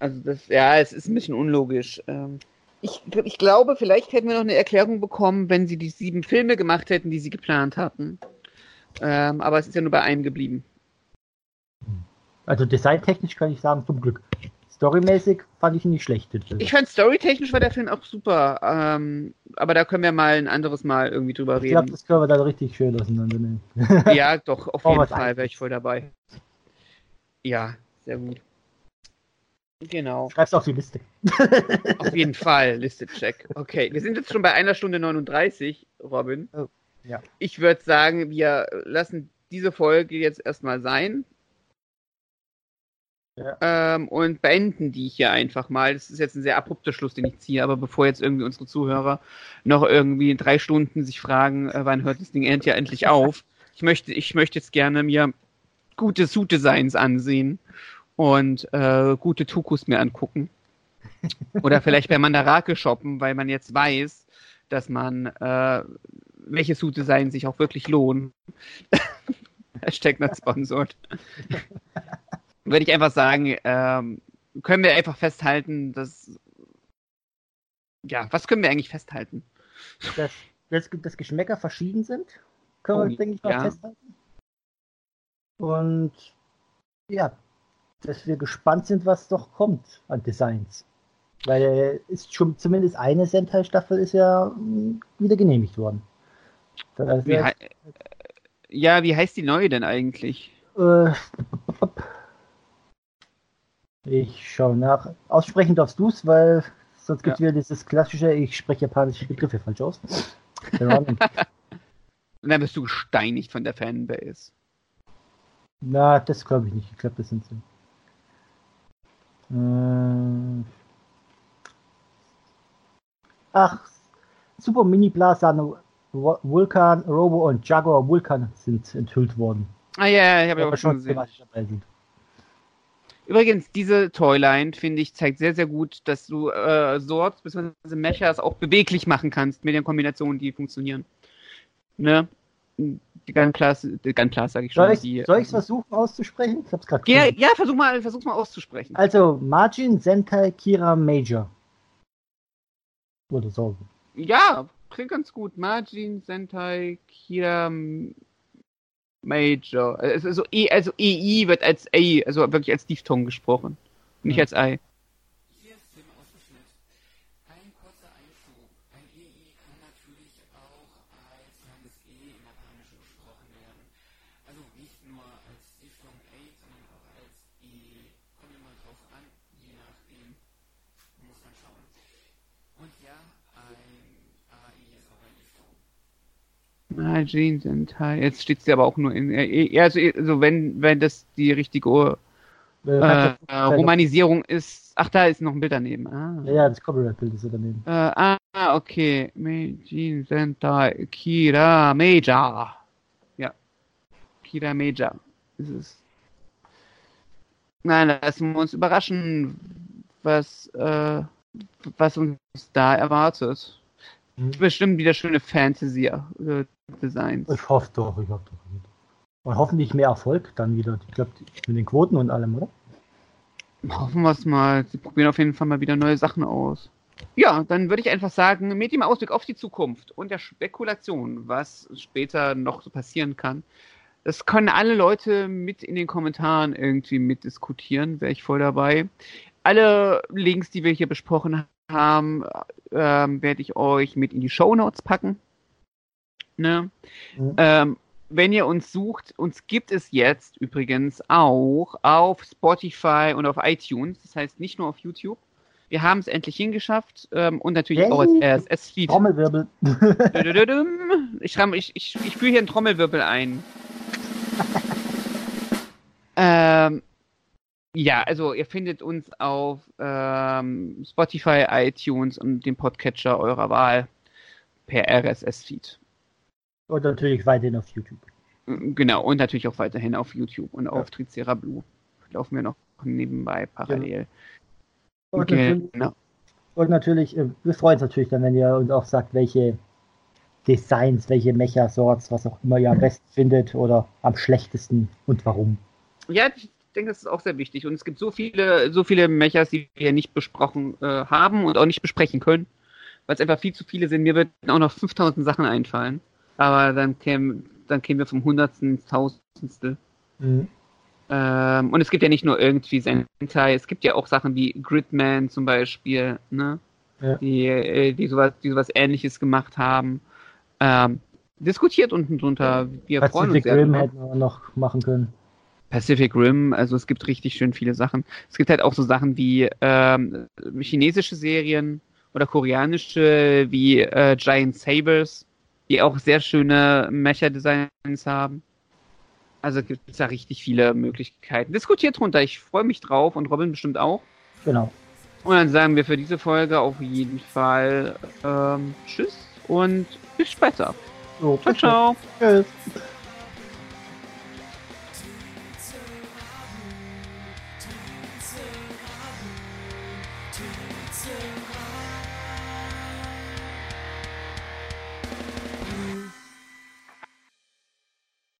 Also das, ja, es ist ein bisschen unlogisch. Ähm, ich, ich glaube, vielleicht hätten wir noch eine Erklärung bekommen, wenn sie die sieben Filme gemacht hätten, die sie geplant hatten. Ähm, aber es ist ja nur bei einem geblieben.
Also designtechnisch kann ich sagen, zum Glück. Storymäßig fand ich ihn nicht schlecht.
Ich fand storytechnisch war der Film auch super. Ähm, aber da können wir mal ein anderes Mal irgendwie drüber
Ich glaube,
reden.
das können wir dann richtig schön auseinandernehmen.
ja, doch, auf
Oh,
jeden Fall wäre ich voll dabei. Ja, sehr gut. Genau.
Schreib's auf die Liste.
Auf jeden Fall, Liste check. Okay, wir sind jetzt schon bei einer Stunde 39, Robin.
Oh, ja.
Ich würde sagen, wir lassen diese Folge jetzt erstmal sein. Ähm, und beenden die hier einfach mal. Das ist jetzt ein sehr abrupter Schluss, den ich ziehe, aber bevor jetzt irgendwie unsere Zuhörer noch irgendwie in drei Stunden sich fragen, äh, wann hört das Ding endlich endlich auf, ich möchte, ich möchte jetzt gerne mir gute Suit-Designs ansehen und äh, gute Tukus mir angucken. Oder vielleicht bei Mandarake shoppen, weil man jetzt weiß, dass man äh, welche Suit-Designs sich auch wirklich lohnen. Hashtag not sponsored. Würde ich einfach sagen, ähm, können wir einfach festhalten, dass ja, was können wir eigentlich festhalten?
Dass, dass, dass Geschmäcker verschieden sind, können
Oh,
wir, denke ich, mal
ja.
festhalten. Und ja, dass wir gespannt sind, was doch kommt an Designs. Weil äh, ist schon zumindest eine Sentai-Staffel ist ja mh, wieder genehmigt worden.
Wie
heißt,
hei- äh, ja, wie heißt die neue denn eigentlich?
Äh, ich schaue nach. Aussprechen darfst du es, weil sonst gibt es wieder dieses klassische, ich spreche japanische Begriffe falsch aus.
Und dann wirst du gesteinigt von der Fanbase.
Na, das glaube ich nicht. Ich glaube, das sind sie. Äh, ach, Super Mini Vo- Vulkan, Robo und Jaguar Vulkan sind enthüllt worden.
Ah ja, ja, ich habe ja auch schon gesehen.
sind.
Übrigens, diese Toyline, finde ich, zeigt sehr, sehr gut, dass du äh, Swords bzw. Mechas auch beweglich machen kannst mit den Kombinationen, die funktionieren. Ne? Die die Gunplas sage ich schon.
Soll ich es versuchen auszusprechen? Ich hab's gerade
ja, ja, versuch mal, versuch's mal auszusprechen.
Also, Margin Sentai Kira Major. Oder so.
Ja, klingt ganz gut. Margin, Sentai, Kira, Major. Also, also, e, EI wird als A, also wirklich als Diphthong gesprochen. Nicht als I. Ah, Jean Sentai. Jetzt steht sie aber auch nur in. äh, Also, also wenn, wenn das die richtige
Äh,
äh, Romanisierung ist. Ach, da ist noch ein Bild daneben. Ah.
Ja, das Copyright-Bild ist daneben.
Äh, ah, okay. Meijin Sentai Kira Meija. Ja. Kira Meija ist es. Nein, lassen wir uns überraschen, was, äh, was uns da erwartet.
Hm.
Bestimmt wieder schöne Fantasy-Designs.
Ich hoffe doch, ich hoffe doch. Und hoffentlich mehr Erfolg dann wieder. Ich glaube, mit den Quoten und allem, oder?
Hoffen wir es mal. Sie probieren auf jeden Fall mal wieder neue Sachen aus. Ja, dann würde ich einfach sagen, mit dem Ausblick auf die Zukunft und der Spekulation, was später noch so passieren kann, das können alle Leute mit in den Kommentaren irgendwie mitdiskutieren, wäre ich voll dabei. Alle Links, die wir hier besprochen haben, ähm, werde ich euch mit in die Show Notes packen. Ne?
Mhm.
Ähm, wenn ihr uns sucht, uns gibt es jetzt übrigens auch auf Spotify und auf iTunes, das heißt nicht nur auf YouTube. Wir haben es endlich hingeschafft ähm, und natürlich
Yay.
auch als RSS-Feed.
Trommelwirbel.
Ich, ich, ich, ich führe hier einen Trommelwirbel ein. ähm, ja, also ihr findet uns auf ähm, Spotify, iTunes und dem Podcatcher eurer Wahl per RSS-Feed.
und natürlich weiterhin auf YouTube.
Genau, und natürlich auch weiterhin auf YouTube und auf Tricera Blue. Laufen wir noch nebenbei parallel.
Und natürlich,
Genau.
und natürlich, äh, wir freuen uns natürlich dann, wenn ihr uns auch sagt, welche Designs, welche Mecha-Sorts, was auch immer ihr am besten findet oder am schlechtesten und warum.
Ja, ich denke, das ist auch sehr wichtig. Und es gibt so viele, so viele Mechas, die wir nicht besprochen äh, haben und auch nicht besprechen können, weil es einfach viel zu viele sind. Mir würden auch noch 5000 Sachen einfallen. Aber dann kämen, dann kämen wir vom Hundertsten ins Tausendstel.
Mhm.
Ähm, und es gibt ja nicht nur irgendwie Sentai, es gibt ja auch Sachen wie Gridman zum Beispiel, ne?
Ja.
Die, äh, die sowas, die sowas ähnliches gemacht haben. Ähm, diskutiert unten drunter. Wir freuen uns
Pacific
sehr.
Rim hätten wir noch machen können.
Pacific Rim, also es gibt richtig schön viele Sachen. Es gibt halt auch so Sachen wie ähm, chinesische Serien oder koreanische wie äh, Giant Sabers, die auch sehr schöne Mecha-Designs haben. Also gibt es da richtig viele Möglichkeiten. Diskutiert drunter, ich freue mich drauf und Robin bestimmt auch.
Genau.
Und dann sagen wir für diese Folge auf jeden Fall ähm, Tschüss und bis später.
So,
Ciao, ciao.
Tschüss.